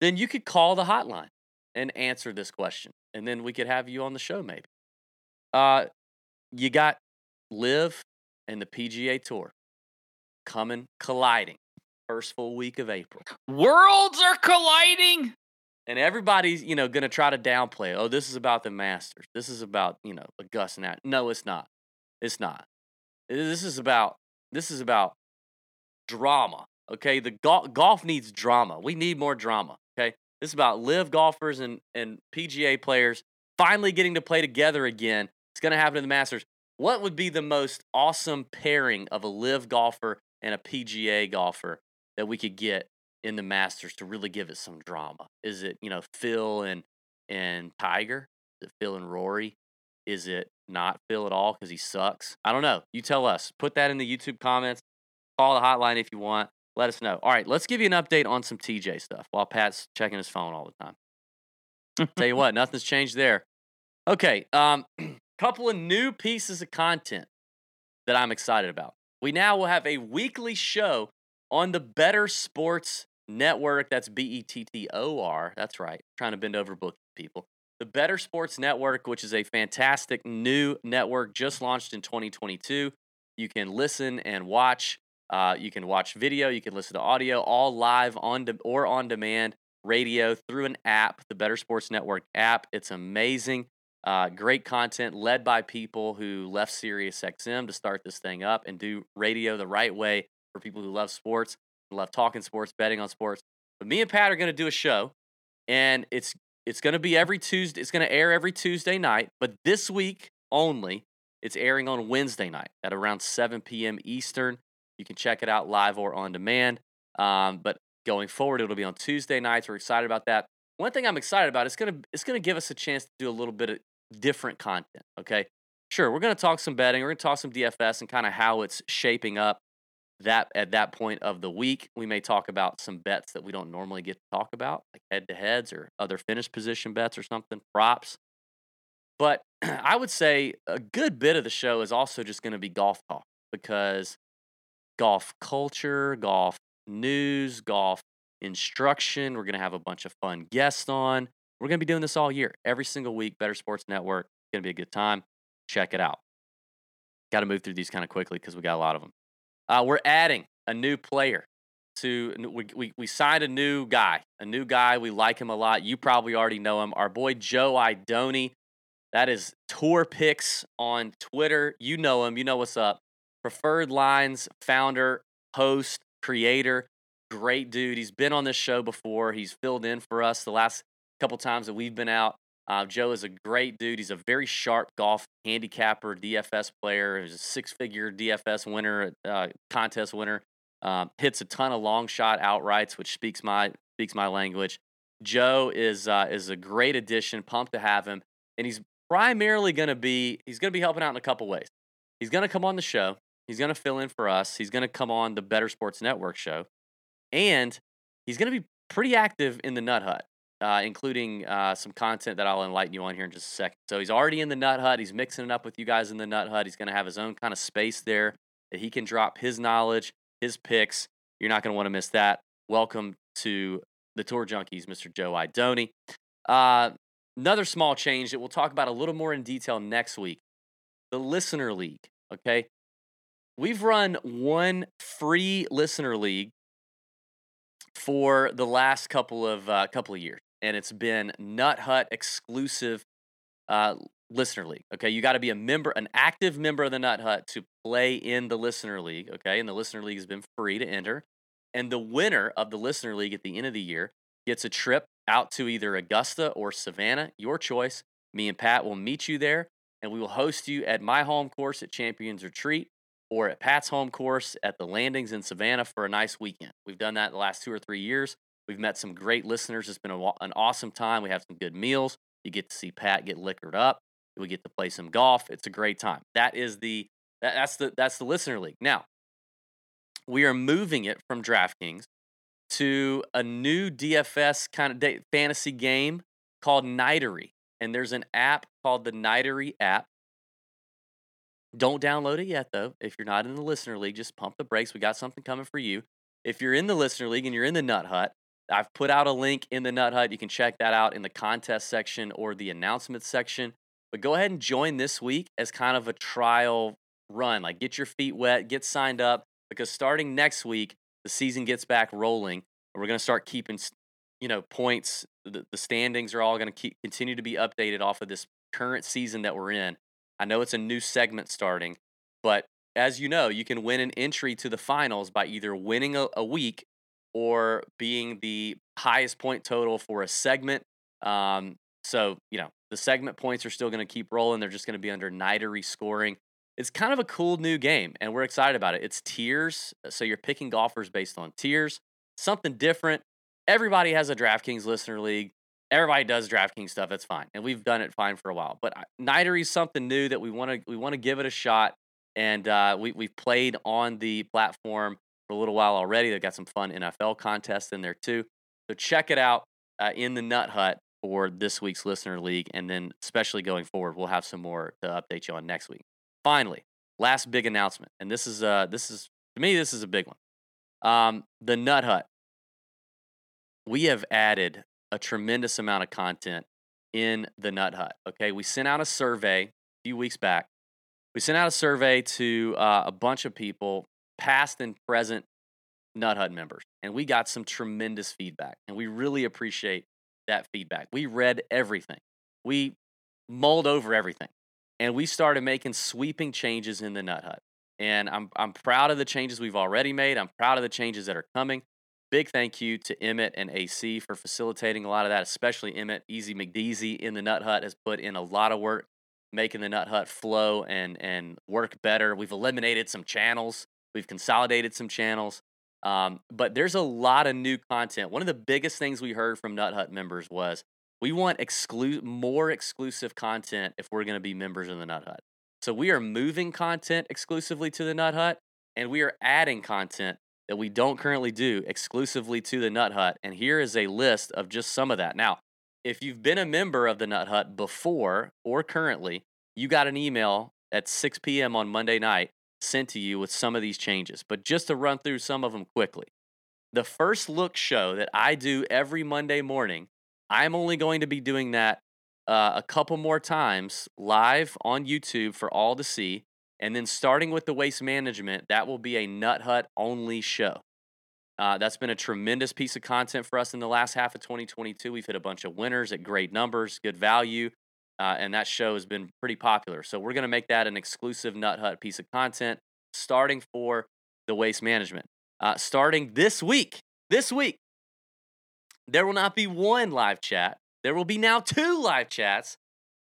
then you could call the hotline and answer this question. And then we could have you on the show maybe. Uh you got LIV and the PGA Tour coming colliding first full week of April. Worlds are colliding. And everybody's, you know, going to try to downplay, oh, this is about the Masters. This is about, you know, Augusta. Nat-" No, it's not. It's not. This is about this is about drama, Okay, the gol- golf needs drama. We need more drama. Okay, this is about LIV golfers and and PGA players finally getting to play together again. It's going to happen in the Masters. What would be the most awesome pairing of a LIV golfer and a PGA golfer that we could get in the Masters to really give it some drama? Is it you know Phil and and Tiger? Is it Phil and Rory? Is it not Phil at all because he sucks? I don't know. You tell us. Put that in the YouTube comments. Call the hotline if you want. Let us know. All right, let's give you an update on some TJ stuff while Pat's checking his phone all the time. Tell you what, [laughs] nothing's changed there. Okay, um, [clears throat] couple of new pieces of content that I'm excited about. We now will have a weekly show on the Bettor Sports Network. That's B E T T O R. That's right. trying to bend over book people. The Bettor Sports Network, which is a fantastic new network just launched in 2022. You can listen and watch. Uh, you can watch video. You can listen to audio, all live on de- or on demand radio through an app, the Bettor Sports Network app. It's amazing. Uh, great content led by people who left SiriusXM to start this thing up and do radio the right way for people who love sports, love talking sports, betting on sports. But me and Pat are going to do a show, and it's it's going to be every Tuesday. It's going to air every Tuesday night, but this week only, it's airing on Wednesday night at around 7 p.m. Eastern. You can check it out live or on demand. Um, but going forward, it'll be on Tuesday nights. We're excited about that. One thing I'm excited about is gonna it's gonna give us a chance to do a little bit of different content. Okay, sure, we're gonna talk some betting. We're gonna talk some DFS and kind of how it's shaping up that at that point of the week. We may talk about some bets that we don't normally get to talk about, like head to heads or other finish position bets or something, props. But [clears throat] I would say a good bit of the show is also just going to be golf talk because golf culture, golf news, golf instruction. We're going to have a bunch of fun guests on. We're going to be doing this all year, every single week. Bettor Sports Network. Going to be a good time. Check it out. Got to move through these kind of quickly because we got a lot of them. Uh, we're adding a new player to we, we, we signed a new guy, a new guy. We like him a lot. You probably already know him. Our boy Joe Idoni. That is Tour Picks on Twitter. You know him. You know what's up. Preferred Lines founder, host, creator. Great dude. He's been on this show before. He's filled in for us the last couple times that we've been out. Uh, Joe is a great dude. He's a very sharp golf handicapper, DFS player. He's a six-figure DFS winner, uh, contest winner. Um, hits a ton of long shot outrights, which speaks my speaks my language. Joe is uh, is a great addition. Pumped to have him, and he's primarily going to be he's going to be helping out in a couple ways. He's going to come on the show. He's going to fill in for us. He's going to come on the Bettor Sports Network show, and he's going to be pretty active in the Nut Hut uh, including uh, some content that I'll enlighten you on here in just a second. So he's already in the Nut Hut. He's mixing it up with you guys in the Nut Hut. He's going to have his own kind of space there that he can drop his knowledge, his picks. You're not going to want to miss that. Welcome to the Tour Junkies, Mr. Joe Idoni. Uh, another small change that we'll talk about a little more in detail next week the Listener League. Okay. We've run one free Listener League for the last couple of uh, couple of years and it's been Nut Hut exclusive uh, listener league. Okay, you got to be a member, an active member of the Nut Hut to play in the listener league. Okay, and the listener league has been free to enter. And the winner of the listener league at the end of the year gets a trip out to either Augusta or Savannah, your choice. Me and Pat will meet you there, and we will host you at my home course at Champions Retreat or at Pat's home course at the landings in Savannah for a nice weekend. We've done that the last two or three years. We've met some great listeners. It's been a, an awesome time. We have some good meals. You get to see Pat get liquored up. We get to play some golf. It's a great time. That is the that, that's the that's the listener league. Now, we are moving it from DraftKings to a new DFS kind of day, fantasy game called Nitery. And there's an app called the Nitery app. Don't download it yet, though. If you're not in the listener league, just pump the brakes. We got something coming for you. If you're in the listener league and you're in the Nut Hut, I've put out a link in the Nut Hut. You can check that out in the contest section or the announcement section. But go ahead and join this week as kind of a trial run. Like get your feet wet, get signed up because starting next week, the season gets back rolling. And we're going to start keeping, you know, points. The, the standings are all going to keep continue to be updated off of this current season that we're in. I know it's a new segment starting, but as you know, you can win an entry to the finals by either winning a, a week or being the highest point total for a segment. Um, so, you know, the segment points are still going to keep rolling. They're just going to be under Nitery scoring. It's kind of a cool new game, and we're excited about it. It's tiers. So you're picking golfers based on tiers, something different. Everybody has a DraftKings listener league. Everybody does DraftKings stuff. That's fine, and we've done it fine for a while. But Nitery is something new that we want to we want to give it a shot. And uh, we we've played on the platform for a little while already. They've got some fun NFL contests in there too. So check it out uh, in the Nut Hut for this week's listener league, and then especially going forward, we'll have some more to update you on next week. Finally, last big announcement, and this is uh this is to me this is a big one. Um, the Nut Hut. We have added a tremendous amount of content in the Nut Hut. Okay, we sent out a survey a few weeks back. We sent out a survey to uh, a bunch of people, past and present Nut Hut members, and we got some tremendous feedback, and we really appreciate that feedback. We read everything. We mulled over everything and we started making sweeping changes in the Nut Hut. And I'm I'm proud of the changes we've already made. I'm proud of the changes that are coming. Big thank you to Emmett and AC for facilitating a lot of that, especially Emmett. Easy McDeasy in the Nut Hut has put in a lot of work making the Nut Hut flow and and work better. We've eliminated some channels. We've consolidated some channels. Um, but there's a lot of new content. One of the biggest things we heard from Nut Hut members was we want exclu- more exclusive content if we're going to be members of the Nut Hut. So we are moving content exclusively to the Nut Hut, and we are adding content that we don't currently do exclusively to the Nut Hut. And here is a list of just some of that. Now, if you've been a member of the Nut Hut before or currently, you got an email at 6 p.m. on Monday night sent to you with some of these changes. But just to run through some of them quickly. The first look show that I do every Monday morning I'm only going to be doing that uh, a couple more times live on YouTube for all to see. And then starting with the waste management, that will be a Nut Hut only show. Uh, that's been a tremendous piece of content for us in the last half of 2022. We've hit a bunch of winners at great numbers, good value, uh, and that show has been pretty popular. So we're going to make that an exclusive Nut Hut piece of content starting for the waste management. Uh, starting this week, this week, there will not be one live chat. There will be now two live chats.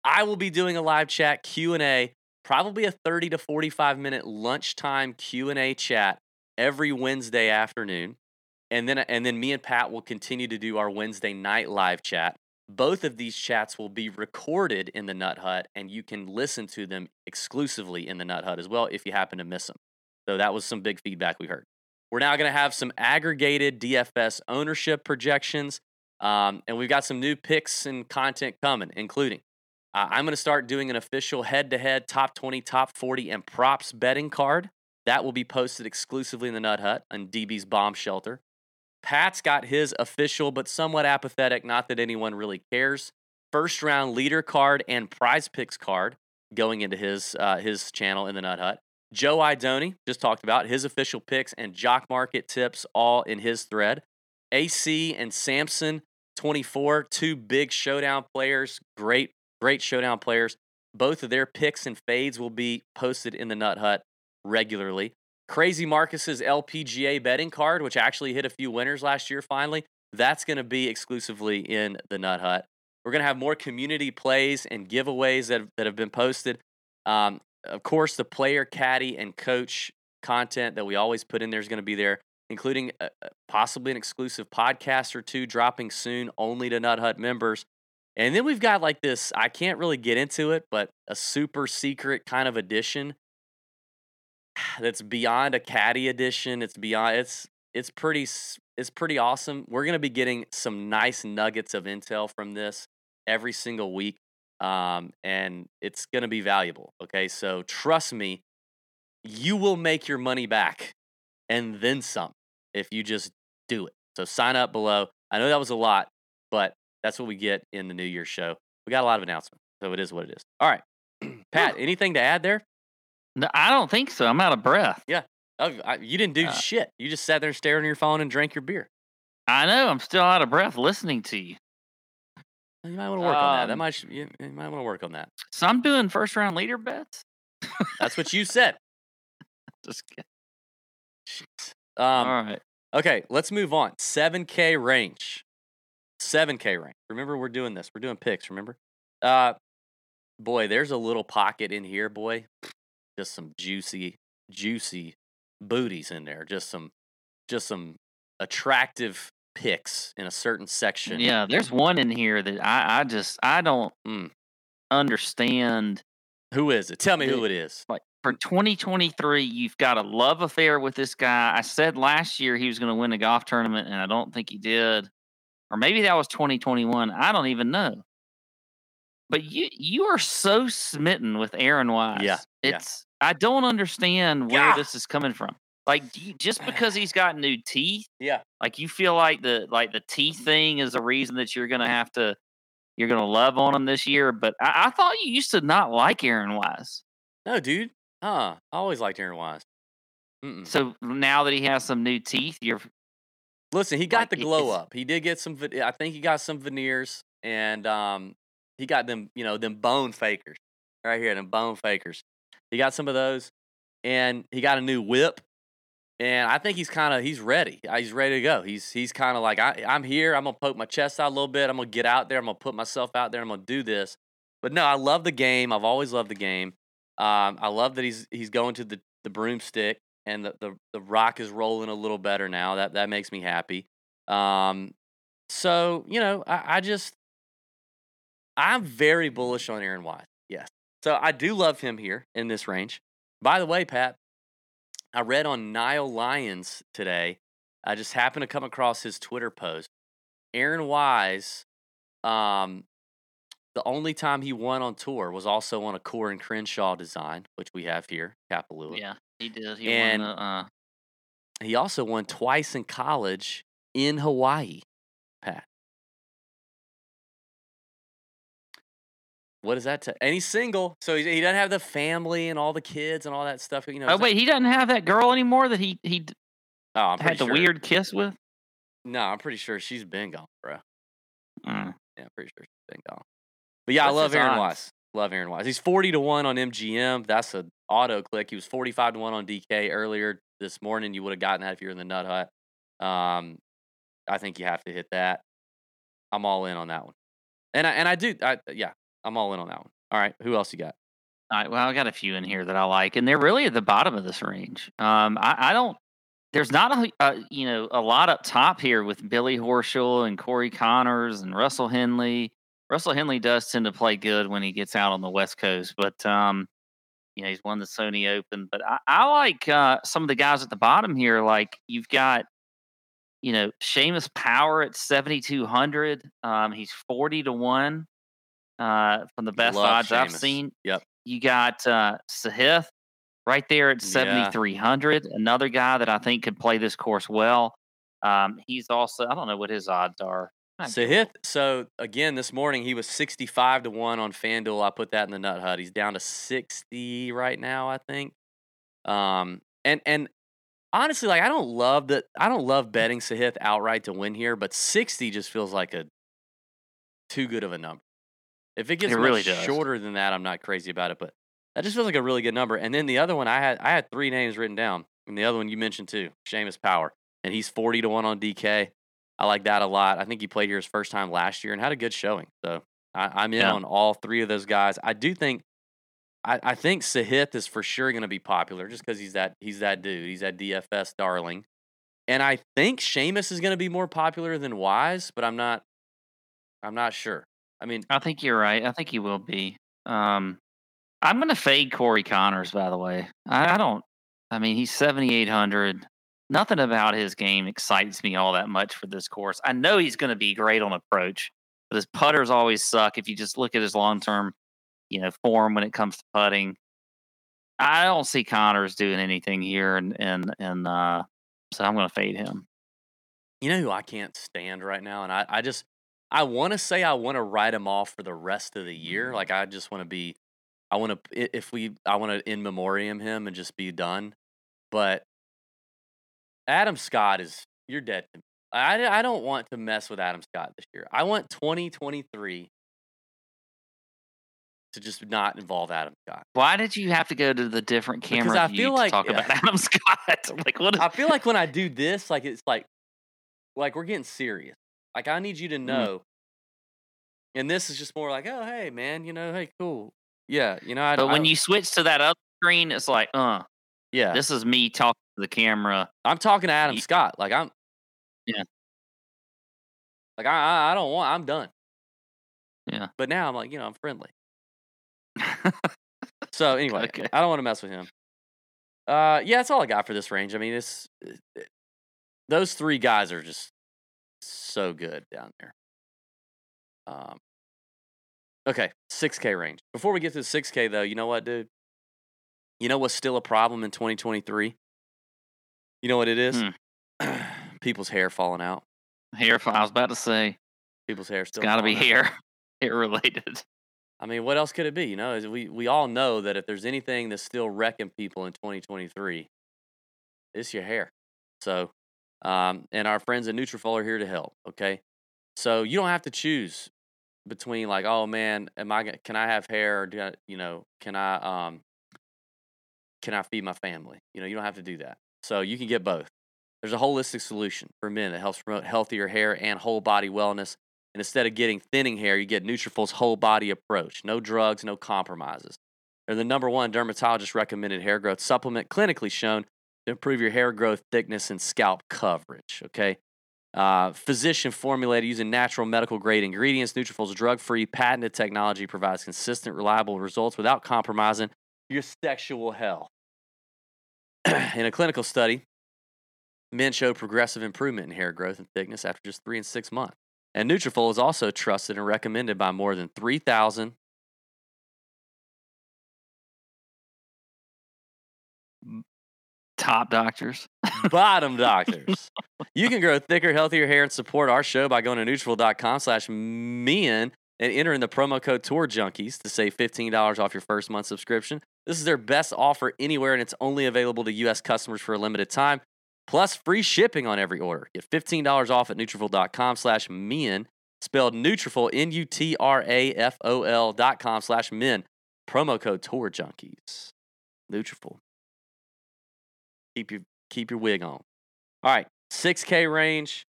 I will be doing a live chat Q&A, probably a 30 to 45 minute lunchtime Q&A chat every Wednesday afternoon. And then and then me and Pat will continue to do our Wednesday night live chat. Both of these chats will be recorded in the Nut Hut and you can listen to them exclusively in the Nut Hut as well if you happen to miss them. So that was some big feedback we heard. We're now going to have some aggregated DFS ownership projections. Um, and we've got some new picks and content coming, including uh, I'm going to start doing an official head to head top 20, top 40, and props betting card. That will be posted exclusively in the Nut Hut and DB's Bomb Shelter. Pat's got his official but somewhat apathetic, not that anyone really cares, first round leader card and prize picks card going into his uh, his channel in the Nut Hut. Joe Idoni just talked about his official picks and jock market tips all in his thread. AC and Samson 24, two big showdown players, great, great showdown players. Both of their picks and fades will be posted in the Nut Hut regularly. Crazy Marcus's LPGA betting card, which actually hit a few winners last year finally, that's going to be exclusively in the Nut Hut. We're going to have more community plays and giveaways that, that have been posted. Um, of course, the player, caddy, and coach content that we always put in there is going to be there, including uh, uh, possibly an exclusive podcast or two dropping soon only to Nut Hut members. And then we've got like this, I can't really get into it, but a super secret kind of edition [sighs] that's beyond a caddy edition. It's beyond it's it's pretty it's pretty awesome. We're going to be getting some nice nuggets of intel from this every single week um, and it's going to be valuable. Okay, so trust me, you will make your money back and then some if you just do it. So sign up below. I know that was a lot, but that's what we get in the New Year's show. We got a lot of announcements, so it is what it is. All right, [clears throat] Pat, anything to add there? No, I don't think so. I'm out of breath. Yeah, oh, I, you didn't do uh, shit. You just sat there staring at your phone and drank your beer. I know. I'm still out of breath listening to you. You might want to work um, on that. That um might you, you might want to work on that. So I'm doing first round leader bets. That's what you said. [laughs] Just kidding. Jeez. Um, right. okay, let's move on. 7K range. 7K range. Remember, we're doing this. We're doing picks, remember? Uh, boy, there's a little pocket in here, boy. Just some juicy, juicy booties in there. Just some, just some attractive picks in a certain section. Yeah, there's one in here that I, I just I don't Mm. understand. Who is it? Tell me who it is. Like for 2023, you've got a love affair with this guy. I said last year he was going to win a golf tournament, and I don't think he did. Or maybe that was 2021. I don't even know. But you you are so smitten with Aaron Wise. yeah. It's I don't understand where Yeah. this is coming from. Like do you, just because [sighs] he's got new teeth, Yeah. like you feel like the like the teeth thing is the reason that you're gonna have to you're gonna love on him this year. But I, I thought you used to not like Aaron Wise. No, dude. Huh. I always liked Aaron Wise. Mm-mm. So now that he has some new teeth, you're Listen, he got Like, the glow up. He did get some. I think he got some veneers, and um, he got them. You know, them bone fakers right here. Them bone fakers. He got some of those, and he got a new whip. And I think he's kind of he's ready. Uh, He's ready to go. He's he's kind of like I, I'm here. I'm gonna poke my chest out a little bit. I'm gonna get out there. I'm gonna put myself out there. I'm gonna do this. But no, I love the game. I've always loved the game. Um, I love that he's he's going to the the broomstick and the, the the rock is rolling a little better now. That that makes me happy. Um, so you know, I, I just I'm very bullish on Aaron Wise. Yes, so I do love him here in this range. By the way, Pat, I read on Nile Lions today. I just happened to come across his Twitter post. Aaron Wise, um, the only time he won on tour was also on a Coore and Crenshaw design, which we have here, Kapalua. yeah, he did. He And- won the, uh He also won twice in college in Hawaii, Pat. What does that tell? And he's single, so he's, he doesn't have the family and all the kids and all that stuff. You know. Oh wait, he doesn't have that girl anymore that he he oh, I'm had the sure. weird kiss with. No, I'm pretty sure she's been gone, bro. Mm. Yeah, I'm pretty sure she's been gone. But yeah, I love Aaron odds? Wise. Love Aaron Wise. He's 40 to 1 on MGM. That's an auto click. He was 45 to 1 on DK earlier this morning. You would have gotten that if you were in the nut hut. Um, I think you have to hit that. I'm all in on that one. And I and I do I yeah, I'm all in on that one. All right, who else you got? All right, well, I got a few in here that I like, and they're really at the bottom of this range. Um, I, I don't. There's not a uh, you know a lot up top here with Billy Horschel and Corey Conners and Russell Henley. Russell Henley does tend to play good when he gets out on the West Coast, but um, you know he's won the Sony Open. But I, I like uh, some of the guys at the bottom here. Like you've got you know Seamus Power at 7200. Um, he's 40 to one uh, from the best Love odds I've seen. Yep. You got uh, Sahith right there at Yeah. 7,300. Another guy that I think could play this course well. Um, he's also, I don't know what his odds are. So hit so again this morning he was 65 to 1 on FanDuel. I put that in the nut hut. He's down to 60 right now, I think. Um and and honestly like I don't love that I don't love betting Sahith outright to win here, but 60 just feels like a too good of a number. If it gets It really shorter than that, I'm not crazy about it, but that just feels like a really good number. And then the other one I had I had three names written down. And the other one you mentioned too, Seamus Power. And he's 40 to 1 on DK. I like that a lot. I think he played here his first time last year and had a good showing. So I, I'm in Yeah. on all three of those guys. I do think I, I think Sahith is for sure going to be popular just because he's that he's that dude. He's that DFS darling. And I think Seamus is going to be more popular than Wise, but I'm not I'm not sure. I mean, I think you're right. I think he will be. Um, I'm going to fade Corey Conners, by the way. I, I don't, I mean, he's 7,800. Nothing about his game excites me all that much for this course. I know he's going to be great on approach, but his putters always suck if you just look at his long term, you know, form when it comes to putting. I don't see Conners doing anything here, and and and uh, so I'm going to fade him. You know who I can't stand right now, and I, I just I want to say I want to write him off for the rest of the year. Like I just want to be, I want to if we I want to in memoriam him and just be done. But Adam Scott is you're dead to me. I I don't want to mess with Adam Scott this year. I want 2023 to just not involve Adam Scott. Why did you have to go to the different Because camera I view feel to like- talk yeah. about Adam [laughs] Scott? like what? Is, I feel like when I do this, like it's like, like we're getting serious. Like I need you to know. And this is just more like, oh hey man, you know, hey cool, yeah, you know. I, but I when you switch to that other screen, it's like, uh, yeah, this is me talking to the camera. I'm talking to Adam Scott. Like I'm, Yeah. Like I, I, don't want. I'm done. Yeah. But now I'm like, you know, I'm friendly. [laughs] So anyway, Okay. I don't want to mess with him. Uh, yeah, that's all I got for this range. I mean, it's uh, those three guys are just so good down there. Um. Okay, six K range. Before we get to the six K though, you know what, dude? You know what's still a problem in 2023? You know what it is? [clears throat] People's hair falling out. hair. I was about to say People's hair it's still. got to be out. hair, [laughs] hair related. I mean, what else could it be? You know, we we all know that if there's anything that's still wrecking people in 2023, it's your hair. So, um, and our friends at Nutrafol are here to help. Okay, so you don't have to choose between like, oh man, am I can I have hair? Or do I, you know, can I um, can I feed my family? You know, you don't have to do that. So you can get both. There's a holistic solution for men that helps promote healthier hair and whole body wellness. And instead of getting thinning hair, you get Nutrafol's whole body approach. No drugs, no compromises. They're the number one dermatologist recommended hair growth supplement clinically shown to improve your hair growth, thickness, and scalp coverage. Okay. Uh, physician formulated using natural medical grade ingredients. Nutrafol's drug free, patented technology provides consistent, reliable results without compromising your sexual health. [clears throat] in a clinical study, men showed progressive improvement in hair growth and thickness after just three and six months. And Nutrafol is also trusted and recommended by more than 3,000 Top doctors. [laughs] bottom doctors. You can grow thicker, healthier hair and support our show by going to Nutrafol.com slash men and entering the promo code Tour Junkies to save $15 off your first month subscription. This is their best offer anywhere, and it's only available to U.S. customers for a limited time, plus free shipping on every order. Get $15 off at Nutrafol.com slash men, spelled Nutrafol, N-U-T-R-A-F-O-L dot com slash men. Promo code Tour Junkies. Nutrafol. Keep your keep your wig on. All right, 6K range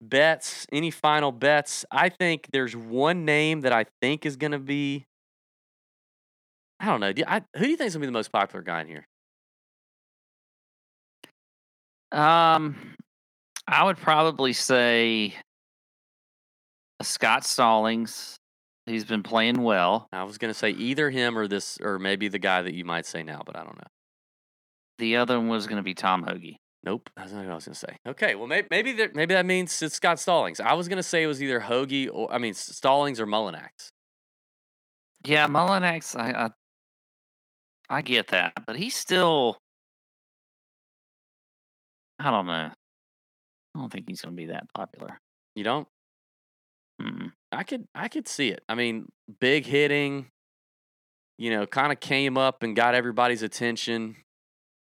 bets. Any final bets? I think there's one name that I think is going to be. I don't know. Do I, who do you think is going to be the most popular guy in here? Um, I would probably say Scott Stallings. He's been playing well. I was going to say either him or this, or maybe the guy that you might say now, but I don't know. The other one was going to be Tom Hoge. Nope, that's not what I was going to say. Okay, well maybe maybe there, maybe that means it's Scott Stallings. I was going to say it was either Hoge or I mean Stallings or Mullinax. Yeah, Mullinax. I, I I get that, but he's still. I don't know. I don't think he's going to be that popular. You don't? Mm. I could I could see it. I mean, big hitting, you know, kind of came up and got everybody's attention.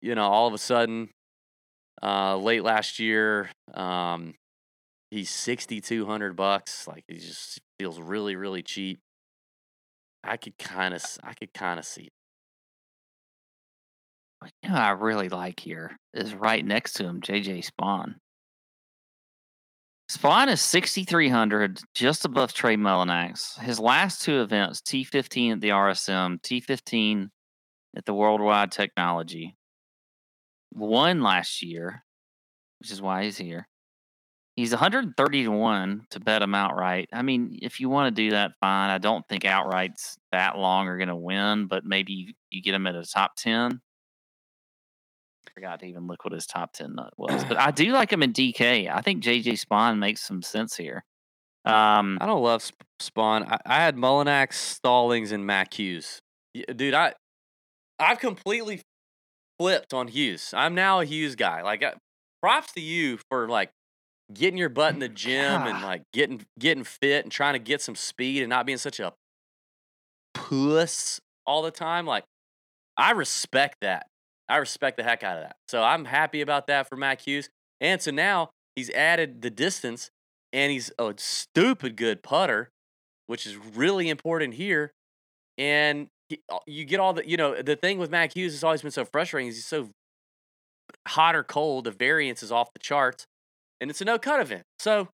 You know, all of a sudden, uh, late last year, um, he's sixty two hundred bucks. Like he just feels really really cheap. I could kind of I could kind of see it. You know, I really like here is right next to him, JJ Spaun. Spaun is 6,300, just above Trey Mullinax. His last two events, T15 at the RSM, T15 at the Worldwide Technology, won last year, which is why he's here. He's 130 to 1 to bet him outright. I mean, if you want to do that, fine. I don't think outrights that long are going to win, but maybe you, get him at a top 10 I forgot to even look what his top 10 nut was. But I do like him in DK. I think JJ Spaun makes some sense here. Um, I don't love Sp- Spaun. I, I had Mullinax, Stallings, and Mac Hughes. Dude, I I've completely flipped on Hughes. I'm now a Hughes guy. Like, uh, props to you for like getting your butt in the gym and like getting getting fit and trying to get some speed and not being such a puss all the time. Like, I respect that. I respect the heck out of that. So I'm happy about that for Mac Hughes. And so now he's added the distance and he's a stupid good putter, which is really important here. and Uh, you get all the you know the thing with Mac Hughes has always been so frustrating is he's so hot or cold. The variance is off the charts, and it's a no cut event. So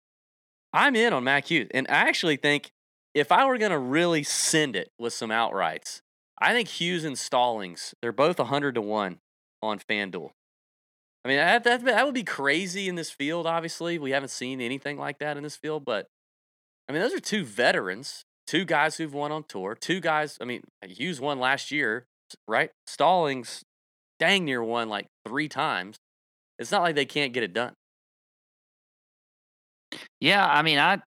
I'm in on Mac Hughes, and I actually think if I were going to really send it with some outrights, I think Hughes and Stallings they're both 100 to one on FanDuel. I mean, that, that, that would be crazy in this field, obviously. We haven't seen anything like that in this field, but I mean, those are two veterans, two guys who've won on tour, two guys. I mean, Hughes won last year, right? Stallings dang near won like three times. It's not like they can't get it done. Yeah, I mean, I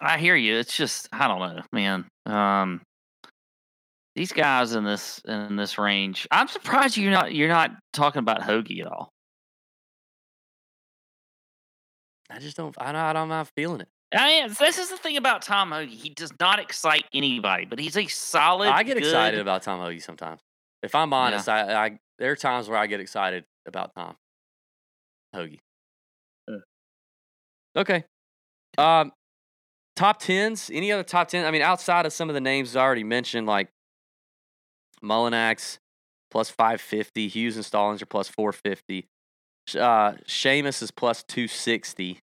I hear you. It's just I don't know, man. Um, these guys in this in this range, I'm surprised you're not you're not talking about Hoge at all. I just don't, I don't, I'm not feeling it. I mean, this is the thing about Tom Hoge. He does not excite anybody, but he's a solid. I get excited about Tom Hoge sometimes. If I'm honest, I, I there are times where I get excited about Tom Hoagie. Uh. Okay. Um, top tens. Any other top ten? I mean, outside of some of the names I already mentioned, like Mullinax plus five fifty, Hughes and Stallings are plus four fifty. Uh, Seamus is plus two sixty.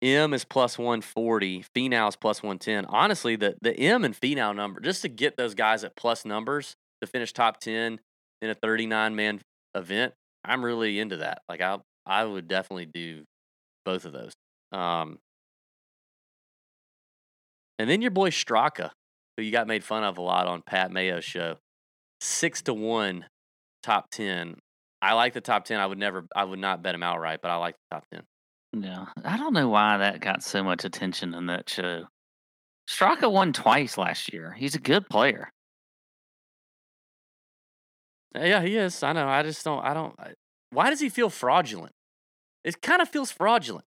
Im is plus 140. Finau is plus 110. Honestly, the, the Im and Finau number, just to get those guys at plus numbers to finish top 10 in a 39 man event, I'm really into that. Like, I, I would definitely do both of those. Um, and then your boy Straka, who you got made fun of a lot on Pat Mayo's show, six to one top 10. I like the top 10. I would never, I would not bet him outright, but I like the top 10. Yeah, I don't know why that got so much attention in that show. Straka won twice last year. He's a good player. Uh, yeah, he is. I know. I just don't. I don't. I, why does he feel fraudulent? It kind of feels fraudulent.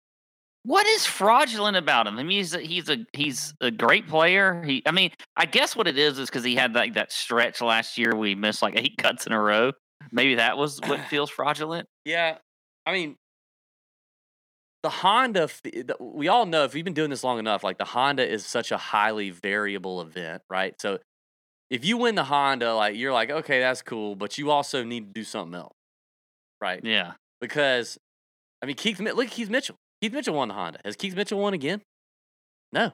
What is fraudulent about him? I mean, he's a, he's a he's a great player. He, I mean, I guess what it is is because he had like that stretch last year We missed like eight cuts in a row. Maybe that was what [clears throat] feels fraudulent. Yeah, I mean, the Honda. We all know if we've been doing this long enough, like the Honda is such a highly variable event, right? So if you win the Honda, like you're like, okay, that's cool, but you also need to do something else, right? Yeah, Because I mean, Keith, look at Keith Mitchell. Keith Mitchell won the Honda. Has Keith Mitchell won again? No.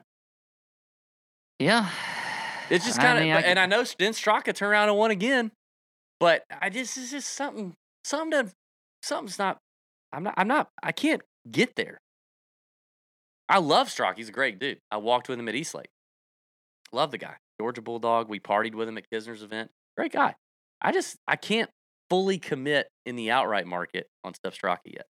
yeah. [sighs] It's just kind of, mean, I and I know then Straka turned around and won again, but I just it's just something, something, something's not. I'm not. I'm not. I can't get there. I love Straka. He's a great dude. I walked with him at Eastlake. Love the guy. Georgia Bulldog. We partied with him at Kisner's event. Great guy. I just I can't fully commit in the outright market on Sepp Straka yet.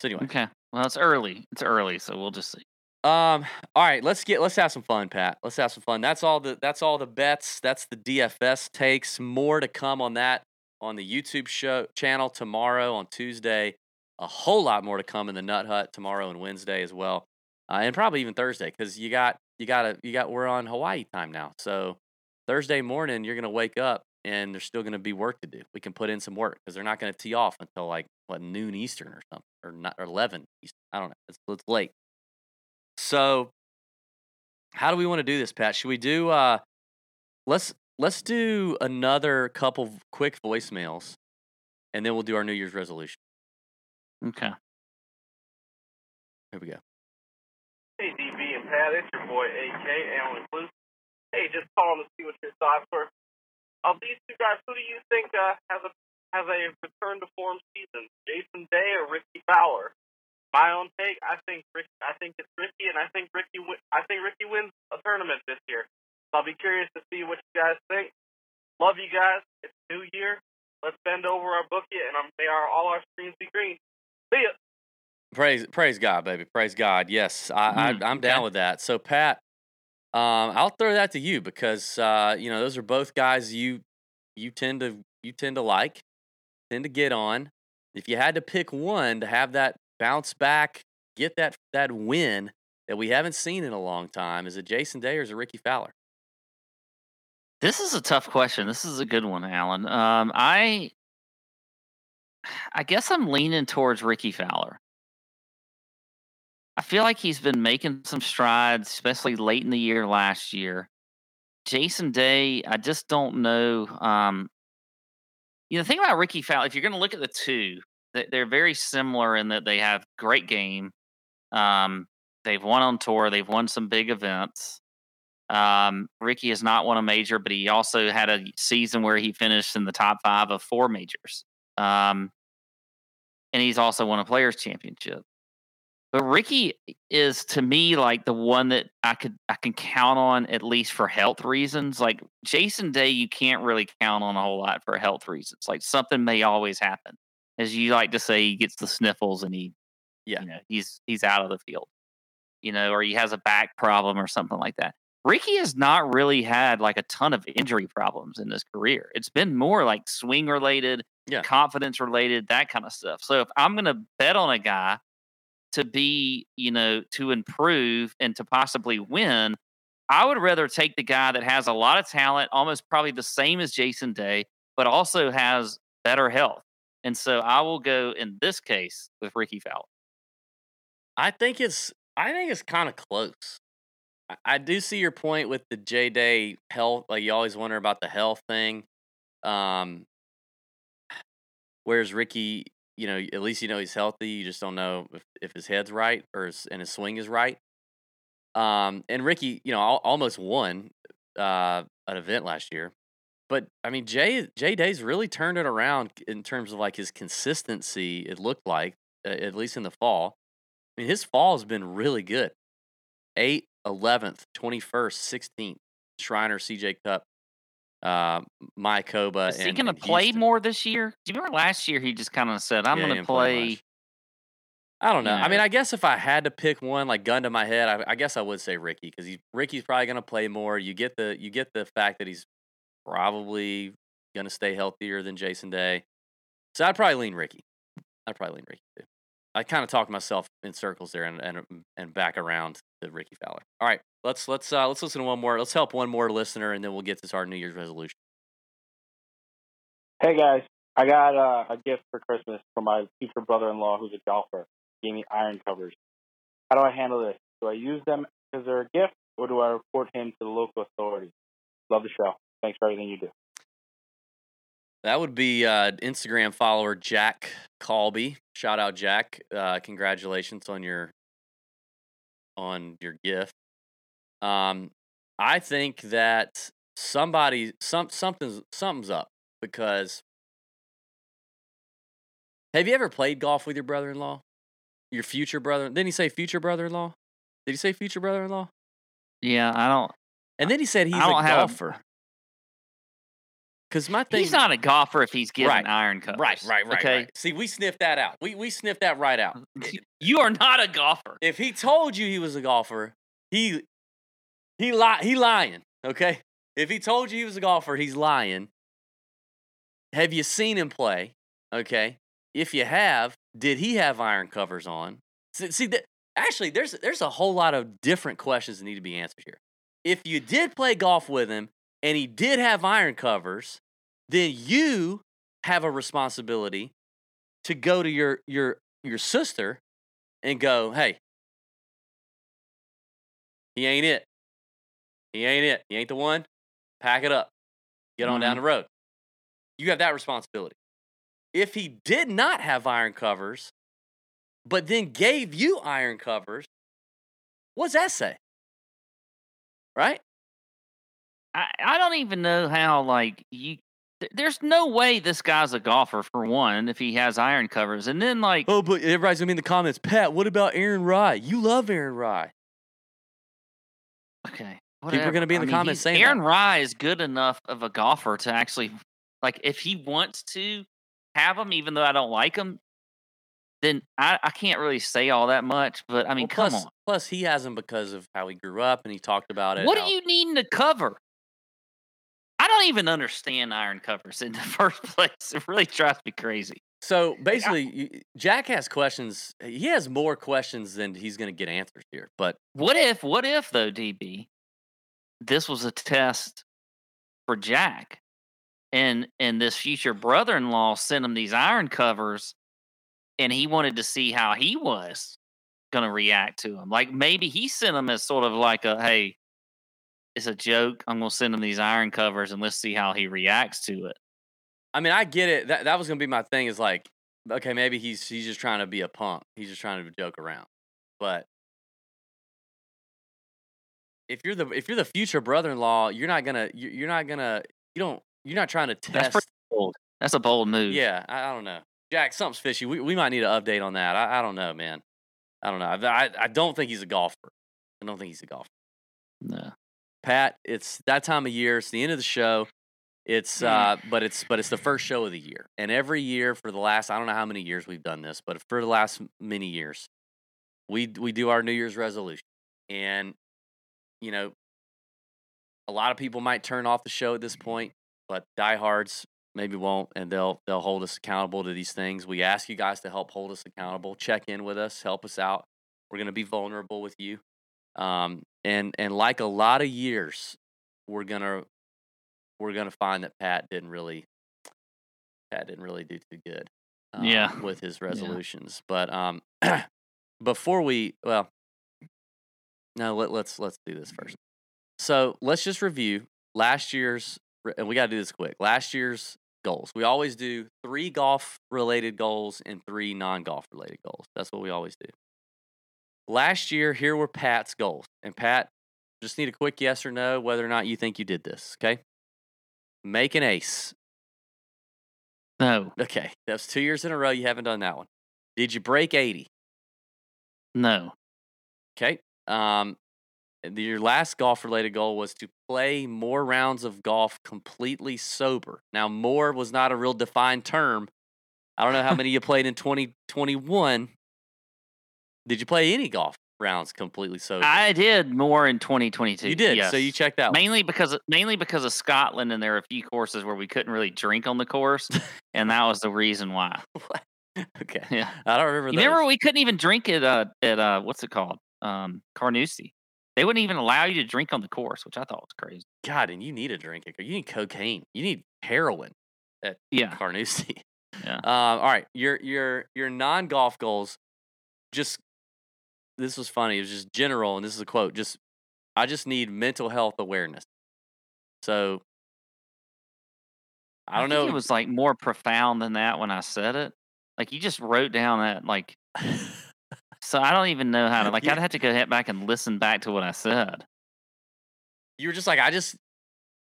So anyway, Okay. Well, it's early. It's early, so we'll just see. um, all right, let's get let's have some fun, Pat. Let's have some fun. That's all the that's all the bets. That's the DFS takes. More to come on that on the YouTube show channel tomorrow on Tuesday. A whole lot more to come in the Nut Hut tomorrow and Wednesday as well, uh, and probably even Thursday because you got you got to you got we're on Hawaii time now. So Thursday morning you're gonna wake up and there's still gonna be work to do. We can put in some work because they're not gonna tee off until like what noon Eastern or something or not or eleven Eastern. I don't know. It's, it's late. So, how do we want to do this, Pat? Should we do? uh Let's let's do another couple quick voicemails, and then we'll do our New Year's resolution. Okay. Here we go. Hey, DB and Pat, it's your boy AK, Alan Clue. Hey, just calling to see what your thoughts were. Of these two guys, who do you think uh, has a has a return to form season? Jason Day or Rickie Fowler? My own take, I think Rick, I think it's Rickie, and I think Rickie I think Rickie wins a tournament this year. So I'll be curious to see what you guys think. Love you guys. It's New Year. Let's bend over our bookie, and um, may our all our screens be green. See ya. Praise praise God, baby. Praise God. Yes, I, Mm, I I'm down okay. with that. So, Pat, um, I'll throw that to you because uh, you know those are both guys you you tend to you tend to like, tend to get on. If you had to pick one to have that bounce back, get that that win that we haven't seen in a long time, is it Jason Day or is it Rickie Fowler? This is a tough question. This is a good one, Alan. Um, I, I guess I'm leaning towards Rickie Fowler. I feel like he's been making some strides, especially late in the year last year. Jason Day, I just don't know. Um, you know, the thing about Rickie Fowler, if you're going to look at the two, they- they're very similar in that they have great game. Um, they've won on tour. They've won some big events. Um, Rickie has not won a major, but he also had a season where he finished in the top five of four majors. Um, and he's also won a Players Championship. But Rickie is to me like the one that I could I can count on at least for health reasons. Like Jason Day, you can't really count on a whole lot for health reasons. Like something may always happen, as you like to say, he gets the sniffles and he, Yeah. you know, he's he's out of the field, you know, or he has a back problem or something like that. Rickie has not really had like a ton of injury problems in his career. It's been more like swing related, Yeah. confidence related, that kind of stuff. So if I'm going to bet on a guy to be, you know, to improve and to possibly win, I would rather take the guy that has a lot of talent, almost probably the same as Jason Day, but also has better health. And so I will go in this case with Rickie Fowler. I think it's I think it's kind of close. I, I do see your point with the J Day health. Like you always wonder about the health thing. Um, whereas Rickie, you know, at least you know he's healthy. You just don't know if, if his head's right or his, and his swing is right. Um, and Rickie, you know, al- almost won uh, an event last year. But I mean, Jay Jay Day's really turned it around in terms of like his consistency. It looked like, uh, at least in the fall. I mean, his fall has been really good. 8th, 11th, 21st, 16th, Shriner, CJ Cup, uh, Mayakoba. Is he going to play Houston. more this year? Do you remember last year he just kind of said, "I'm Yeah, going to play play." I don't know. I mean. I guess if I had to pick one, like gun to my head, I, I guess I would say Rickie because Rickie's probably going to play more. You get the you get the fact that he's probably going to stay healthier than Jason Day. So I'd probably lean Rickie. I'd probably lean Rickie too. I kind of talked myself in circles there and and and back around to Rickie Fowler. All right, let's let's uh, let's listen to one more. Let's help one more listener, and then we'll get to our New Year's resolution. Hey guys, I got uh, a gift for Christmas from my future brother-in-law who's a golfer. He gave me iron covers. How do I handle this? Do I use them as a gift, or do I report him to the local authorities? Love the show. Thanks for everything you do. That would be uh, Instagram follower Jack Colby. Shout out Jack. Uh, congratulations on your on your gift. Um, I think that somebody some something's something's up because have you ever played golf with your brother-in-law? Your future brother? Didn't he say future brother-in-law? Did he say future brother-in-law? Yeah, I don't. And then he said he's a golfer. Because my thing, He's not a golfer if he's getting Right. iron covers. right, right, right, Okay, right. See, we sniffed that out. We we sniffed that right out. [laughs] you are not a golfer. if he told you he was a golfer, he he li- he lying. Okay, if he told you he was a golfer, he's lying. Have you seen him play? Okay, if you have, did he have iron covers on? See, see that actually, there's there's a whole lot of different questions that need to be answered here. If you did play golf with him and he did have iron covers, then you have a responsibility to go to your your your sister and go, hey, he ain't it. He ain't it. He ain't the one. Pack it up. Get on down mm-hmm. the road. You have that responsibility. If he did not have iron covers, but then gave you iron covers, what's that say? Right? I, I don't even know how like you. th- There's no way this guy's a golfer for one if he has iron covers, and then like Oh, but everybody's gonna be in the comments. Pat, what about Aaron Rai? You love Aaron Rai. okay, are gonna be in I the mean, comments saying that. Aaron Rai is good enough of a golfer to actually like if he wants to have him, even though I don't like him, then I, I can't really say all that much. But I mean, Well, come plus, on, Plus, he has him because of how he grew up, and he talked about it. what how- are you needing to cover? I don't even understand iron covers in the [laughs] first place. It really drives me crazy. So basically, Jack has questions. He has more questions than he's going to get answers here. But What if, what if though, DB, this was a test for Jack, and and this future brother-in-law sent him these iron covers, and he wanted to see how he was to react to him. Like maybe he sent him as sort of like a, hey, it's a joke. I'm gonna send him these iron covers and let's see how he reacts to it. I mean, I get it. That that was gonna be my thing. Is like, okay, maybe he's he's just trying to be a punk. He's just trying to joke around. But if you're the if you're the future brother-in-law, you're not gonna you're, you're not gonna you don't you're not trying to test. pretty bold. That's a bold move. Yeah, I, I don't know, Jack. Something's fishy. We we might need an update on that. I, I don't know, man. I don't know. I, I I don't think he's a golfer. I don't think he's a golfer. No. Pat, it's that time of year. It's the end of the show. It's uh, but it's but it's the first show of the year, and every year for the last I don't know how many years we've done this, but for the last many years, we we do our New Year's resolution, and you know, a lot of people might turn off the show at this point, but diehards maybe won't, and they'll they'll hold us accountable to these things. We ask you guys to help hold us accountable, check in with us, help us out. We're gonna be vulnerable with you, um, and and like a lot of years, we're gonna we're gonna find that Pat didn't really Pat didn't really do too good. um, Yeah. with his resolutions. But um, [clears throat] before we well, no, let, let's let's do this mm-hmm. first. So let's just review last year's, and we got to do this quick. Last year's goals. We always do three golf related goals and three non golf related goals. That's what we always do. Last year, here were Pat's goals, and Pat, just need a quick yes or no whether or not you think you did this. Okay. Make an ace. No. Okay, that was two years in a row. You haven't done that one. Did you break eighty? No. Okay. Um, your last golf related goal was to play more rounds of golf completely sober. Now, more was not a real defined term. I don't know how many you [laughs] played in 2021. Did you play any golf rounds completely sober? I did more in 2022. you did. So you checked out. mainly because mainly because of Scotland, and there are a few courses where we couldn't really drink on the course, and that was the reason why. [laughs] [laughs] okay. Yeah. I don't remember. You remember we couldn't even drink at uh at uh what's it called um Carnoustie. They wouldn't even allow you to drink on the course, which I thought was crazy. God, and you need a drink. You need cocaine. You need heroin at Yeah. Carnoustie. Yeah. [laughs] Um, all right, your your your non golf goals. Just this was funny. It was just general, and this is a quote. Just I just need mental health awareness. So I don't think know. It was like more profound than that when I said it. Like you just wrote down that like. [laughs] So I don't even know how to like. You- I'd have to go head back and listen back to what I said. you were just like I just.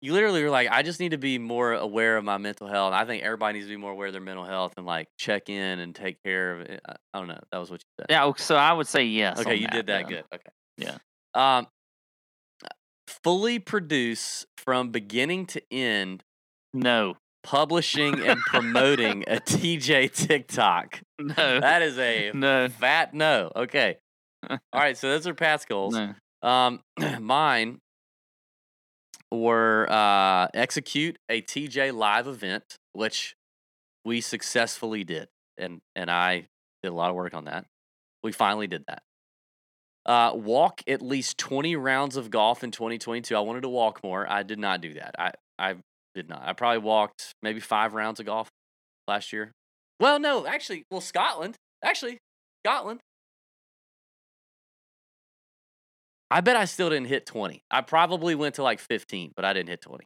You literally were like, I just need to be more aware of my mental health. I think everybody needs to be more aware of their mental health and like check in and take care of it. I, don't know. That was what you said. Yeah. So I would say yes. Okay, you did that then. good. Okay. Yeah. Um, fully produce from beginning to end, No. Publishing and promoting a [laughs] TJ TikTok. No. That is a no. fat no. Okay. [laughs] All right. So those are Pat's goals. No. Um, [clears throat] mine were uh, execute a TJ live event, which we successfully did, and and I did a lot of work on that. We finally did that. Uh, walk at least twenty rounds of golf in 2022. I wanted to walk more. I did not do that. I I did not. I probably walked maybe five rounds of golf last year. Well, no, actually, well, Scotland. Actually, Scotland. I bet I still didn't hit 20. I probably went to like 15, but I didn't hit 20.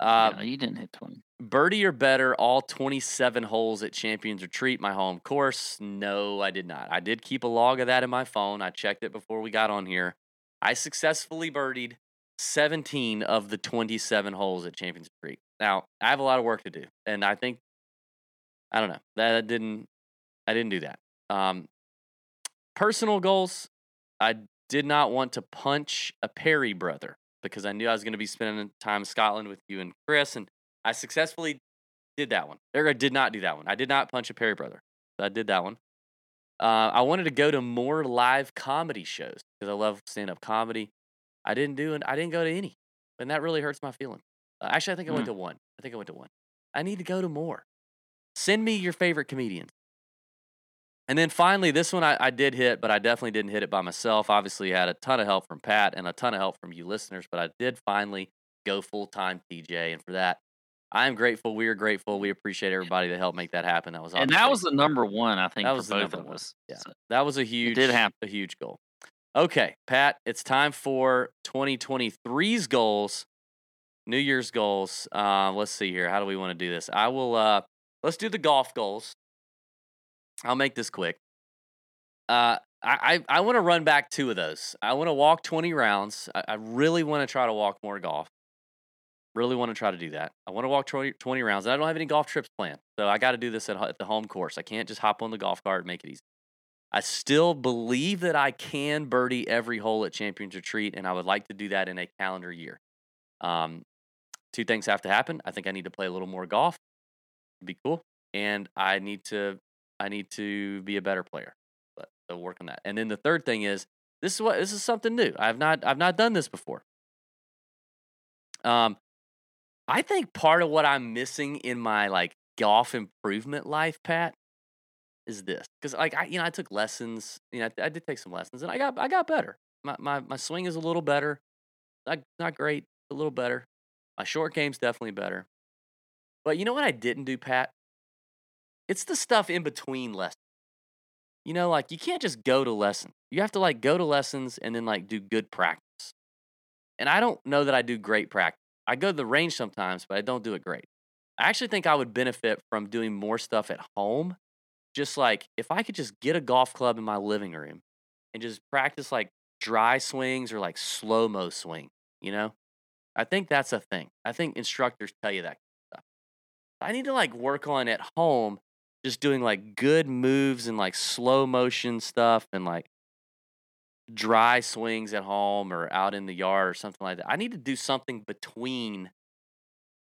Uh, no, you didn't hit twenty. birdie or better all 27 holes at Champions Retreat, my home course. No, I did not. I did keep a log of that in my phone. I checked it before we got on here. I successfully birdied 17 of the 27 holes at Champions Creek. Now, I have a lot of work to do, and I think I don't know. That didn't I didn't do that. Um personal goals, I did not want to punch a Perry brother because I knew I was going to be spending time in Scotland with you and Chris, and I successfully did that one. Or I did not do that one. I did not punch a Perry brother. I did that one. Uh, I wanted to go to more live comedy shows because I love stand up comedy. I didn't do and I didn't go to any, and that really hurts my feeling. Uh, actually, I think I went Hmm. to one. I think I went to one. I need to go to more. Send me your favorite comedians. And then finally, this one I, I did hit, but I definitely didn't hit it by myself. Obviously, I had a ton of help from Pat and a ton of help from you listeners, but I did finally go full time TJ. And for that, I am grateful. We are grateful. We appreciate everybody that helped make that happen. That was awesome. And that was the number one, I think, That for was the both number of one, us. yeah. So- that was a huge did happen. a huge goal. Okay, Pat, it's time for 2023's goals, New Year's goals. Uh, let's see here. How do we want to do this? I will. Uh, let's do the golf goals. I'll make this quick. Uh, I I, want to run back two of those. I want to walk 20 rounds. I, I really want to try to walk more golf. Really want to try to do that. I want to walk 20, 20 rounds. And I don't have any golf trips planned, so I got to do this at, at the home course. I can't just hop on the golf cart and make it easy. I still believe that I can birdie every hole at Champions Retreat, and I would like to do that in a calendar year. Um, two things have to happen. I think I need to play a little more golf. It'd be cool, and I need to I need to be a better player. But so work on that. And then the third thing is this is what this is something new. I've not I've not done this before. Um, I think part of what I'm missing in my like golf improvement life, Pat, is this because like I you know I took lessons. You know I, I did take some lessons, and I got I got better. My my my swing is a little better. Not not great, a little better. My short game's definitely better. But you know what I didn't do, Pat? It's the stuff in between lessons. You know, like you can't just go to lessons. You have to like go to lessons and then like do good practice. And I don't know that I do great practice. I go to the range sometimes, but I don't do it great. I actually think I would benefit from doing more stuff at home. Just like if I could just get a golf club in my living room and just practice like dry swings or like slow mo swing, you know? I think that's a thing. I think instructors tell you that stuff. I need to like work on at home just doing like good moves and like slow motion stuff and like dry swings at home or out in the yard or something like that. I need to do something between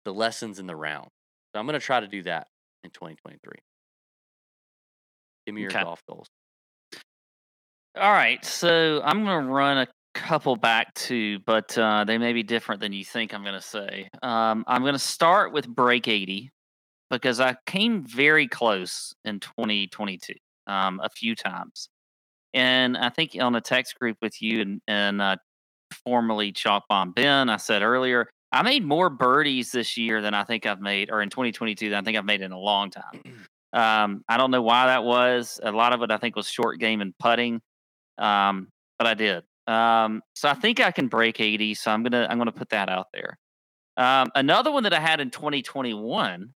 the lessons and the round. So I'm going to try to do that in 2023. Give me your Okay. golf goals. All right, so I'm going to run a couple back too, but uh, they may be different than you think I'm going to say. Um, I'm going to start with break 80 because I came very close in 2022 um, a few times. And I think on a text group with you and, and uh, formerly Chalk Bomb Ben, I said earlier, I made more birdies this year than I think I've made, or in 2022 than I think I've made in a long time. [clears throat] Um, I don't know why that was. A lot of it, I think, was short game and putting, um, but I did. Um, so I think I can break 80. So I'm gonna I'm gonna put that out there. Um, another one that I had in 2021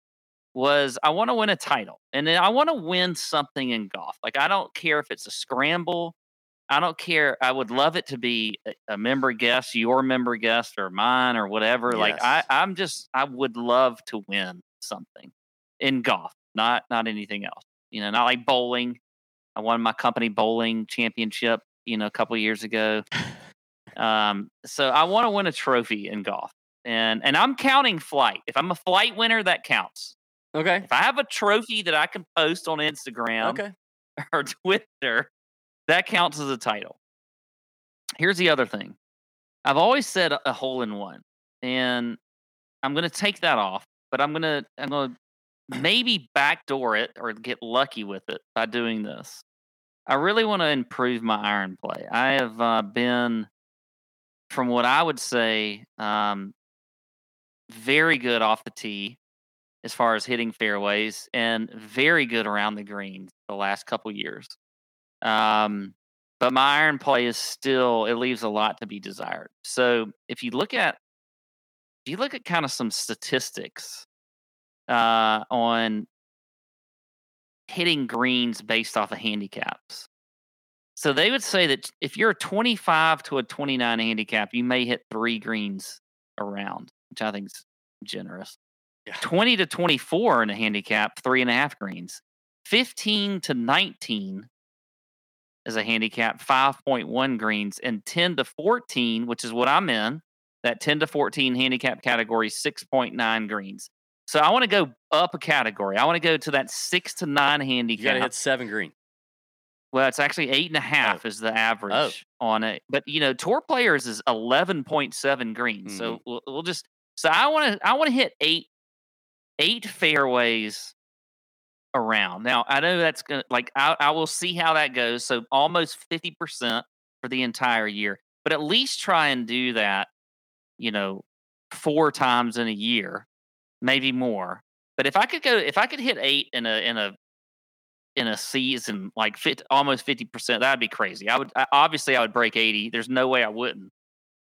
was I want to win a title, and then I want to win something in golf. Like I don't care if it's a scramble. I don't care. I would love it to be a, member guest, your member guest, or mine, or whatever. Like I, I'm just, I would love to win something in golf, not not anything else. You know, not like bowling. I won my company bowling championship, you know, a couple years ago. Um, so I want to win a trophy in golf, and and I'm counting flight. If I'm a flight winner, that counts. Okay. If I have a trophy that I can post on Instagram Okay. [laughs] or Twitter, that counts as a title. Here's the other thing. I've always said a- hole in one, and I'm going to take that off, but I'm going to I'm going to maybe backdoor it or get lucky with it by doing this. I really want to improve my iron play. I have uh, been, from what I would say, um, very good off the tee as far as hitting fairways and very good around the greens the last couple years. Um, but my iron play is still it leaves a lot to be desired. So if you look at if you look at kind of some statistics uh, on hitting greens based off of handicaps. So they would say that if you're a 25 to a 29 handicap, you may hit three greens around, which I think is generous. Yeah. 20 to 24 in a handicap, three and a half greens. 15 to 19 is a handicap, 5.1 greens. And 10 to 14, which is what I'm in, that 10 to 14 handicap category, 6.9 greens. So I want to go up a category. I want to go to that six to nine handicap. You got to hit seven green. Well, it's actually eight and a oh. half is the oh. average on it. But you know, tour players is eleven point seven greens. So mm-hmm. we'll, we'll just so I want to I want to hit eight eight fairways around. Now I know that's gonna like I, I will see how that goes. So almost fifty percent for the entire year, but at least try and do that. You know, four times in a year, maybe more. But if I could go, if I could hit eight in a in a in a season like fit, almost 50%. That'd be crazy. I would I, obviously I would break 80. There's no way I wouldn't.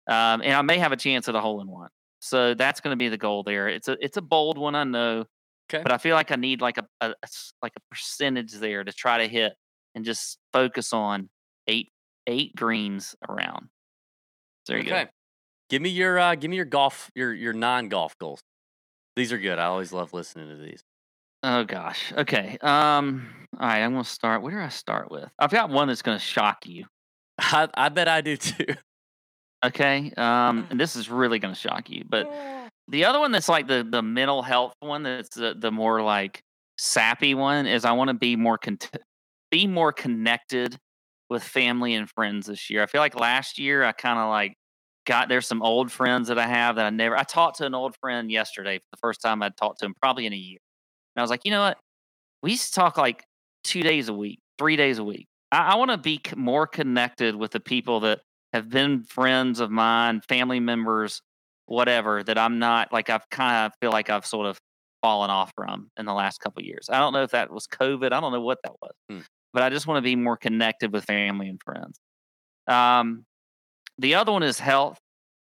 Um, and I may have a chance at a hole in one. So that's going to be the goal there. It's a it's a bold one, I know. Okay. But I feel like I need like a like a percentage there to try to hit and just focus on eight eight greens around. There you okay. go. Give me your uh, give me your golf your your non golf goals. These are good. I always love listening to these. Oh gosh. Okay. Um. All right. I'm gonna start. Where do I start with? I've got one that's gonna shock you. [laughs] I, I bet I do too. [laughs] Okay. Um. [laughs] And this is really gonna shock you. But the other one that's like the the mental health one that's the, the more like sappy one is I want to be more con- be more connected with family and friends this year. I feel like last year I kind of like got there's some old friends that I have that I never I talked to an old friend yesterday for the first time I'd talked to him probably in a year. And I was like, you know what? We used to talk like two days a week, three days a week. I, I want to be c- more connected with the people that have been friends of mine, family members, whatever, that I'm not like I've kind of feel like I've sort of fallen off from in the last couple of years. I don't know if that was COVID. I don't know what that was, Hmm. but I just want to be more connected with family and friends. Um, the other one is health.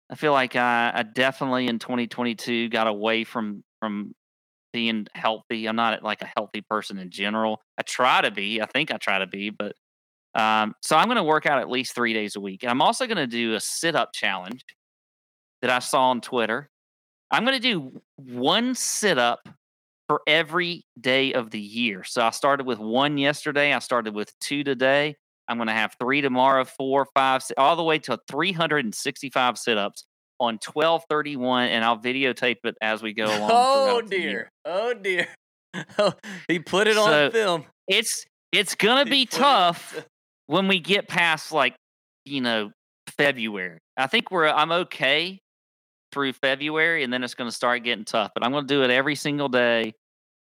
I feel like I, I definitely in 2022 got away from from being healthy. I'm not like a healthy person in general. I try to be. I think I try to be, but um, so I'm going to work out at least three days a week. And I'm also going to do a sit up challenge that I saw on Twitter. I'm going to do one sit up for every day of the year. So I started with one yesterday. I started with two today. I'm going to have three tomorrow, four, five, all the way to 365 sit ups on 1231, and I'll videotape it as we go [laughs] along. Oh throughout the year. dear. Oh dear. [laughs] Oh, he put it on film. It's it's gonna [laughs] be put it tough when we get past like you know February. I think we're I'm okay through February, and then it's gonna start getting tough. But I'm gonna do it every single day,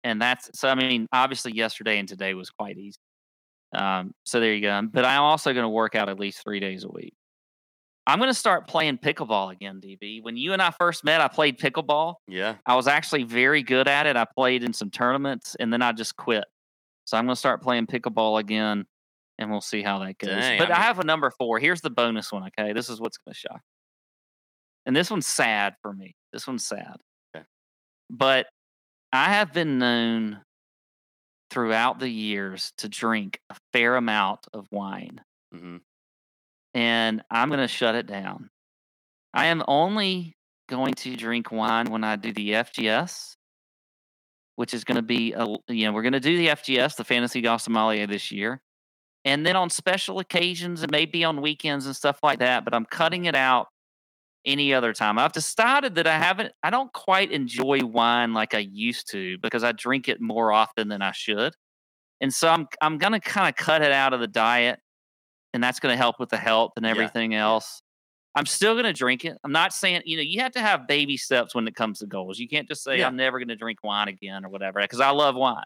and that's so. I mean, obviously, yesterday and today was quite easy. Um, so there you go. But I'm also gonna work out at least three days a week. I'm gonna start playing pickleball again, DB. When you and I first met, I played pickleball. Yeah. I was actually very good at it. I played in some tournaments and then I just quit. So I'm going to start playing pickleball again and we'll see how that goes. Dang, but I I, have a number four. Here's the bonus one. Okay. This is what's going to shock. And this one's sad for me. This one's sad. Okay. But I have been known throughout the years to drink a fair amount of wine hmm and I'm going to shut it down. I am only going to drink wine when I do the FGS, which is going to be, a, you know, we're going to do the FGS, the Fantasy Golf Sommelier this year. And then on special occasions, it may be on weekends and stuff like that, but I'm cutting it out any other time. I've decided that I haven't, I don't quite enjoy wine like I used to because I drink it more often than I should. And so I'm, I'm going to kind of cut it out of the diet and that's going to help with the health and Yeah, everything else. I'm still going to drink it. I'm not saying, you know, you have to have baby steps when it comes to goals. You can't just say, Yeah. I'm never going to drink wine again or whatever, because I love wine.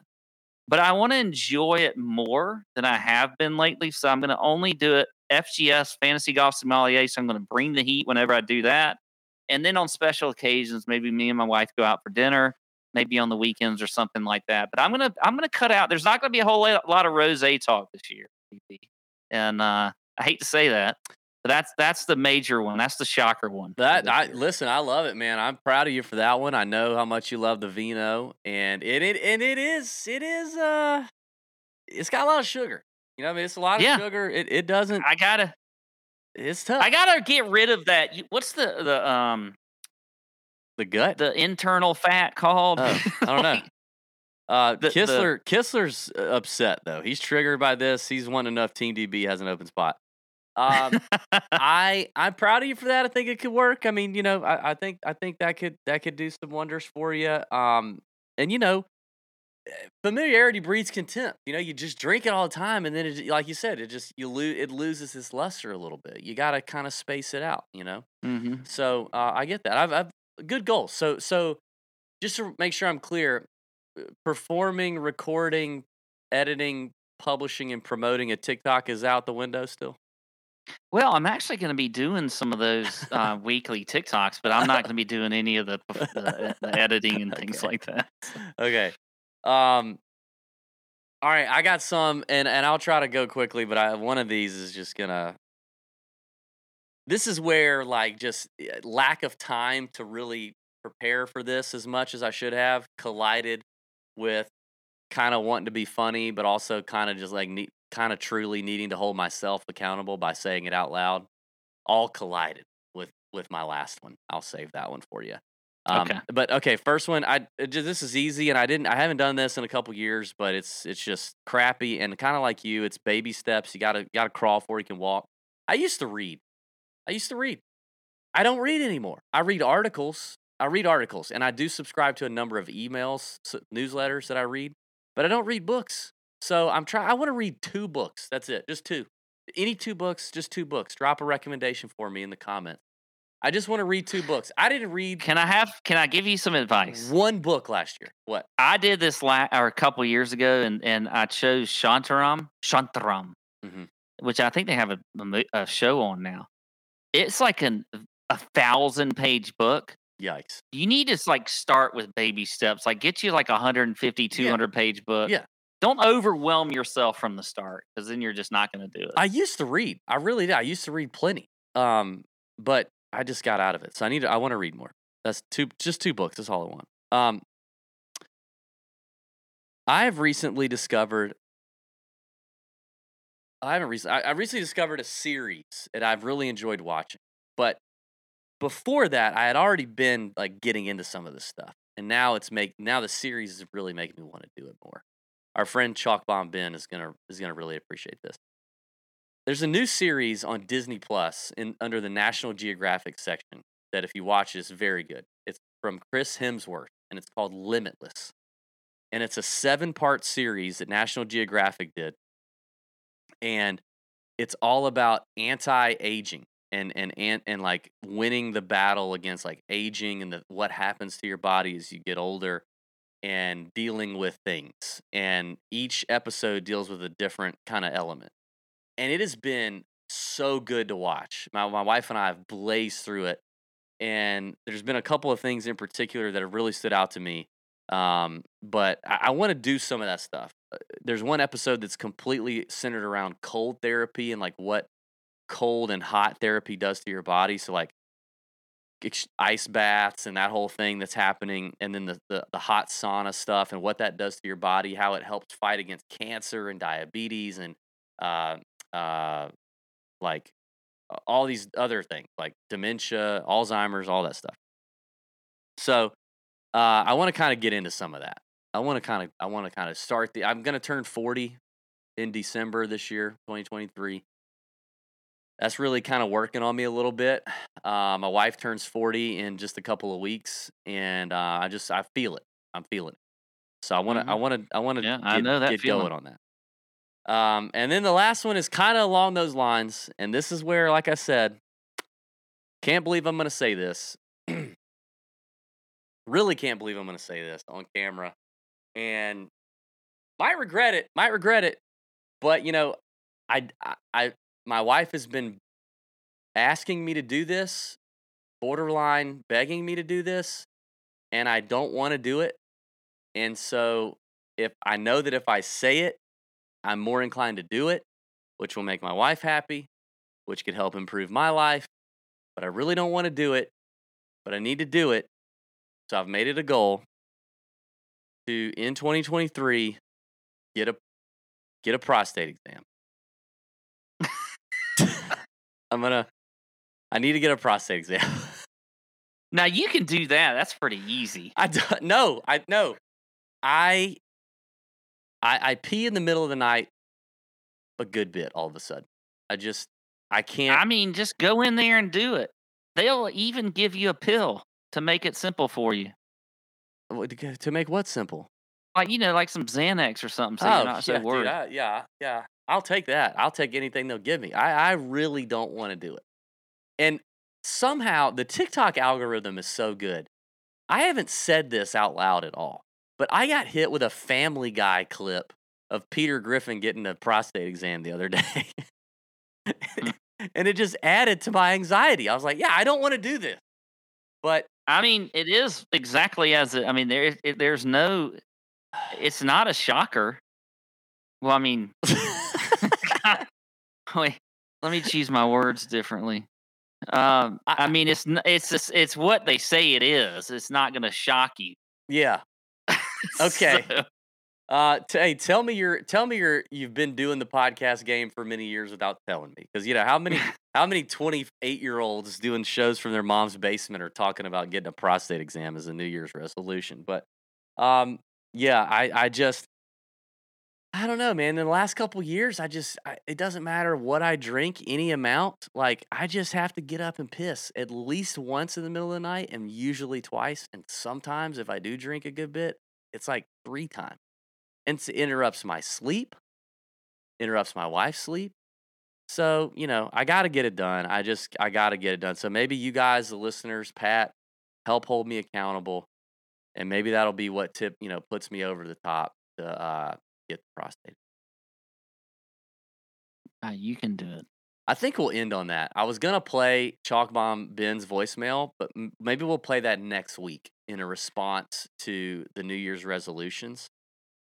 But I want to enjoy it more than I have been lately. So I'm going to only do it FGS, Fantasy Golf Sommelier. So I'm going to bring the heat whenever I do that. And then on special occasions, maybe me and my wife go out for dinner, maybe on the weekends or something like that. But I'm gonna I'm gonna cut out. There's not gonna be a whole lot, of rose talk this year, and uh, I hate to say that, but that's that's the major one. That's the shocker one. That I listen, I love it, man. I'm proud of you for that one. I know how much you love the vino, and it, it and it is it is uh, it's got a lot of sugar. You know, I mean, it's a lot of Yeah. sugar. It it doesn't. I gotta It's tough. I gotta get rid of that. What's the the um the gut. the internal fat called? Oh, [laughs] I don't know. Uh, the- the- Kistler Kistler's uh, upset though. He's triggered by this. He's won enough. Team DB has an open spot. Um, [laughs] I I'm proud of you for that. I think it could work. I mean, you know, I, I think I think that could that could do some wonders for you. Um, and you know, familiarity breeds contempt. You know, you just drink it all the time, and then it, like you said, it just you lose it loses its luster a little bit. You got to kind of space it out. You know. Mhm. So uh, I get that. I've, I've good goals. So so just to make sure I'm clear, uh, performing, recording, editing, publishing, and promoting a TikTok is out the window still. Well, I'm actually going to be doing some of those uh, [laughs] weekly TikToks, but I'm not going to be doing any of the, the, the editing and [laughs] things Okay. like that. Okay. Um. All right, I got some, and and I'll try to go quickly, but I one of these is just gonna. This is where like just eh, lack of time to really prepare for this as much as I should have collided with kind of wanting to be funny, but also kind of just like ne- kind of truly needing to hold myself accountable by saying it out loud. All collided with with my last one. I'll save that one for you. Um, Okay. But okay, first one. I just, this is easy, and I didn't. I haven't done this in a couple years, but it's it's just crappy and kind of like you. It's baby steps. You gotta gotta crawl before you can walk. I used to read. I used to read. I don't read anymore. I read articles. I read articles, and I do subscribe to a number of emails, newsletters that I read, but I don't read books. So I'm trying. I want to read two books. That's it. Just two. Any two books. Just two books. Drop a recommendation for me in the comments. I just want to read two books. I didn't read Can I have? Can I give you some advice? one book last year. What? I did this la- or a couple years ago, and and I chose Shantaram, Shantaram, Mhm. which I think they have a, a, a show on now. It's like an a thousand page book. Yikes. You need to like start with baby steps. Like get you like a 150, 200 page book. Yeah. Don't overwhelm yourself from the start because then you're just not going to do it. I used to read. I really did. I used to read plenty. Um, but I just got out of it. So I need to, I want to read more. That's two just two books. That's all I want. Um I have recently discovered I haven't recently I, I recently discovered a series that I've really enjoyed watching. But before that, I had already been like getting into some of this stuff. And now it's make now the series is really making me want to do it more. Our friend Chalk Bomb Ben is gonna is gonna really appreciate this. There's a new series on Disney Plus in under the National Geographic section that if you watch is very good. It's from Chris Hemsworth and it's called Limitless. And it's a seven-part series that National Geographic did. And it's all about anti-aging and and and, and like winning the battle against like aging and the, what happens to your body as you get older and dealing with things. And each episode deals with a different kind of element and it has been so good to watch. My my wife and I have blazed through it, and there's been a couple of things in particular that have really stood out to me. Um, but I, I want to do some of that stuff. Uh, There's one episode that's completely centered around cold therapy and like what cold and hot therapy does to your body. So like ice baths and that whole thing that's happening, and then the, the the hot sauna stuff and what that does to your body, how it helps fight against cancer and diabetes and uh, uh, like all these other things like dementia, Alzheimer's, all that stuff. So uh, I want to kind of get into some of that. I want to kind of I want to kind of start the. I'm going to turn 40 in December this year, 2023. That's really kind of working on me a little bit. Uh, my wife turns 40 in just a couple of weeks, and uh, I just I feel it. I'm feeling it. So I want to I Mhm. want to I want to Yeah, get, I know that get feeling. going on that. Um, and then the last one is kind of along those lines, and this is where, like I said, can't believe I'm going to say this. [clears throat] really can't believe I'm going to say this on camera, and might regret it. Might regret it, but you know, I, I, I my wife has been asking me to do this, borderline begging me to do this, and I don't want to do it. And so, if I know that if I say it, I'm more inclined to do it, which will make my wife happy, which could help improve my life. But I really don't want to do it, but I need to do it. So I've made it a goal to in 2023 get a get a prostate exam. [laughs] I'm gonna. I need to get a prostate exam. [laughs] Now you can do that. That's pretty easy. I don't, [laughs] no, I no, I, I I pee in the middle of the night a good bit. All of a sudden, I just I can't. I mean, just go in there and do it. They'll even give you a pill to make it simple for you. To make what simple? Like, you know, like some Xanax or something so you're oh, not so Oh, yeah, dude. I- yeah, yeah. I'll take that. I'll take anything they'll give me. I I really don't want to do it. And somehow the TikTok algorithm is so good. I haven't said this out loud at all, but I got hit with a Family Guy clip of Peter Griffin getting a prostate exam the other [laughs] day. and it just added to my anxiety. I was like, yeah, I don't want to do this. But I mean, it is exactly as it, I mean, there, it, there's no, it's not a shocker. Well, I mean, [laughs] [laughs] wait, let me choose my words differently. Um, I mean, it's it's it's what they say it is. It's not going to shock you. yeah. [laughs] Okay. So- Uh, t- hey, tell me your tell me your you've been doing the podcast game for many years without telling me because you know how many [laughs] how many twenty eight year olds doing shows from their mom's basement are talking about getting a prostate exam as a New Year's resolution. But um, yeah, I I just I don't know, man. In the last couple years, I just I, it doesn't matter what I drink, any amount. Like I just have to get up and piss at least once in the middle of the night, and usually twice. And sometimes, if I do drink a good bit, it's like three times and it interrupts my sleep, interrupts my wife's sleep. So, you know, I got to get it done. I just, I got to get it done. So maybe you guys, the listeners, Pat, help hold me accountable. And maybe that'll be what tip, you know, puts me over the top to uh, get the prostate. Uh, you can do it. I think we'll end on that. I was going to play Chalk Bomb Ben's voicemail, but m- maybe we'll play that next week in a response to the New Year's resolutions.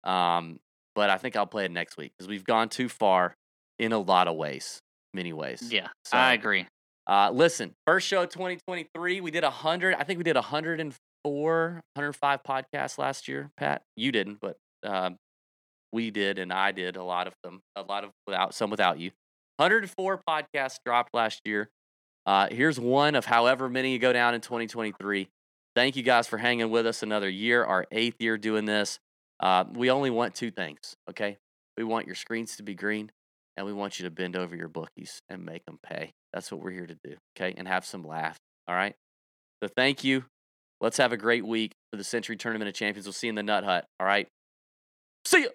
Um, but I think I'll play it next week because we've gone too far in a lot of ways, many ways. Yeah, So, I agree. Uh, listen, first show of 2023, we did 100. I think we did 104, 105 podcasts last year. Pat, you didn't, but um, we did, and I did a lot of them. A lot of without some without you. 104 podcasts dropped last year. Uh, here's one of however many you go down in 2023. Thank you guys for hanging with us another year, our eighth year doing this. Uh, we only want two things, okay? We want your screens to be green, and we want you to bend over your bookies and make them pay. That's what we're here to do, okay? And have some laugh, all right? So thank you. Let's have a great week for the Sentry Tournament of Champions. We'll see you in the Nut Hut, all right? See ya.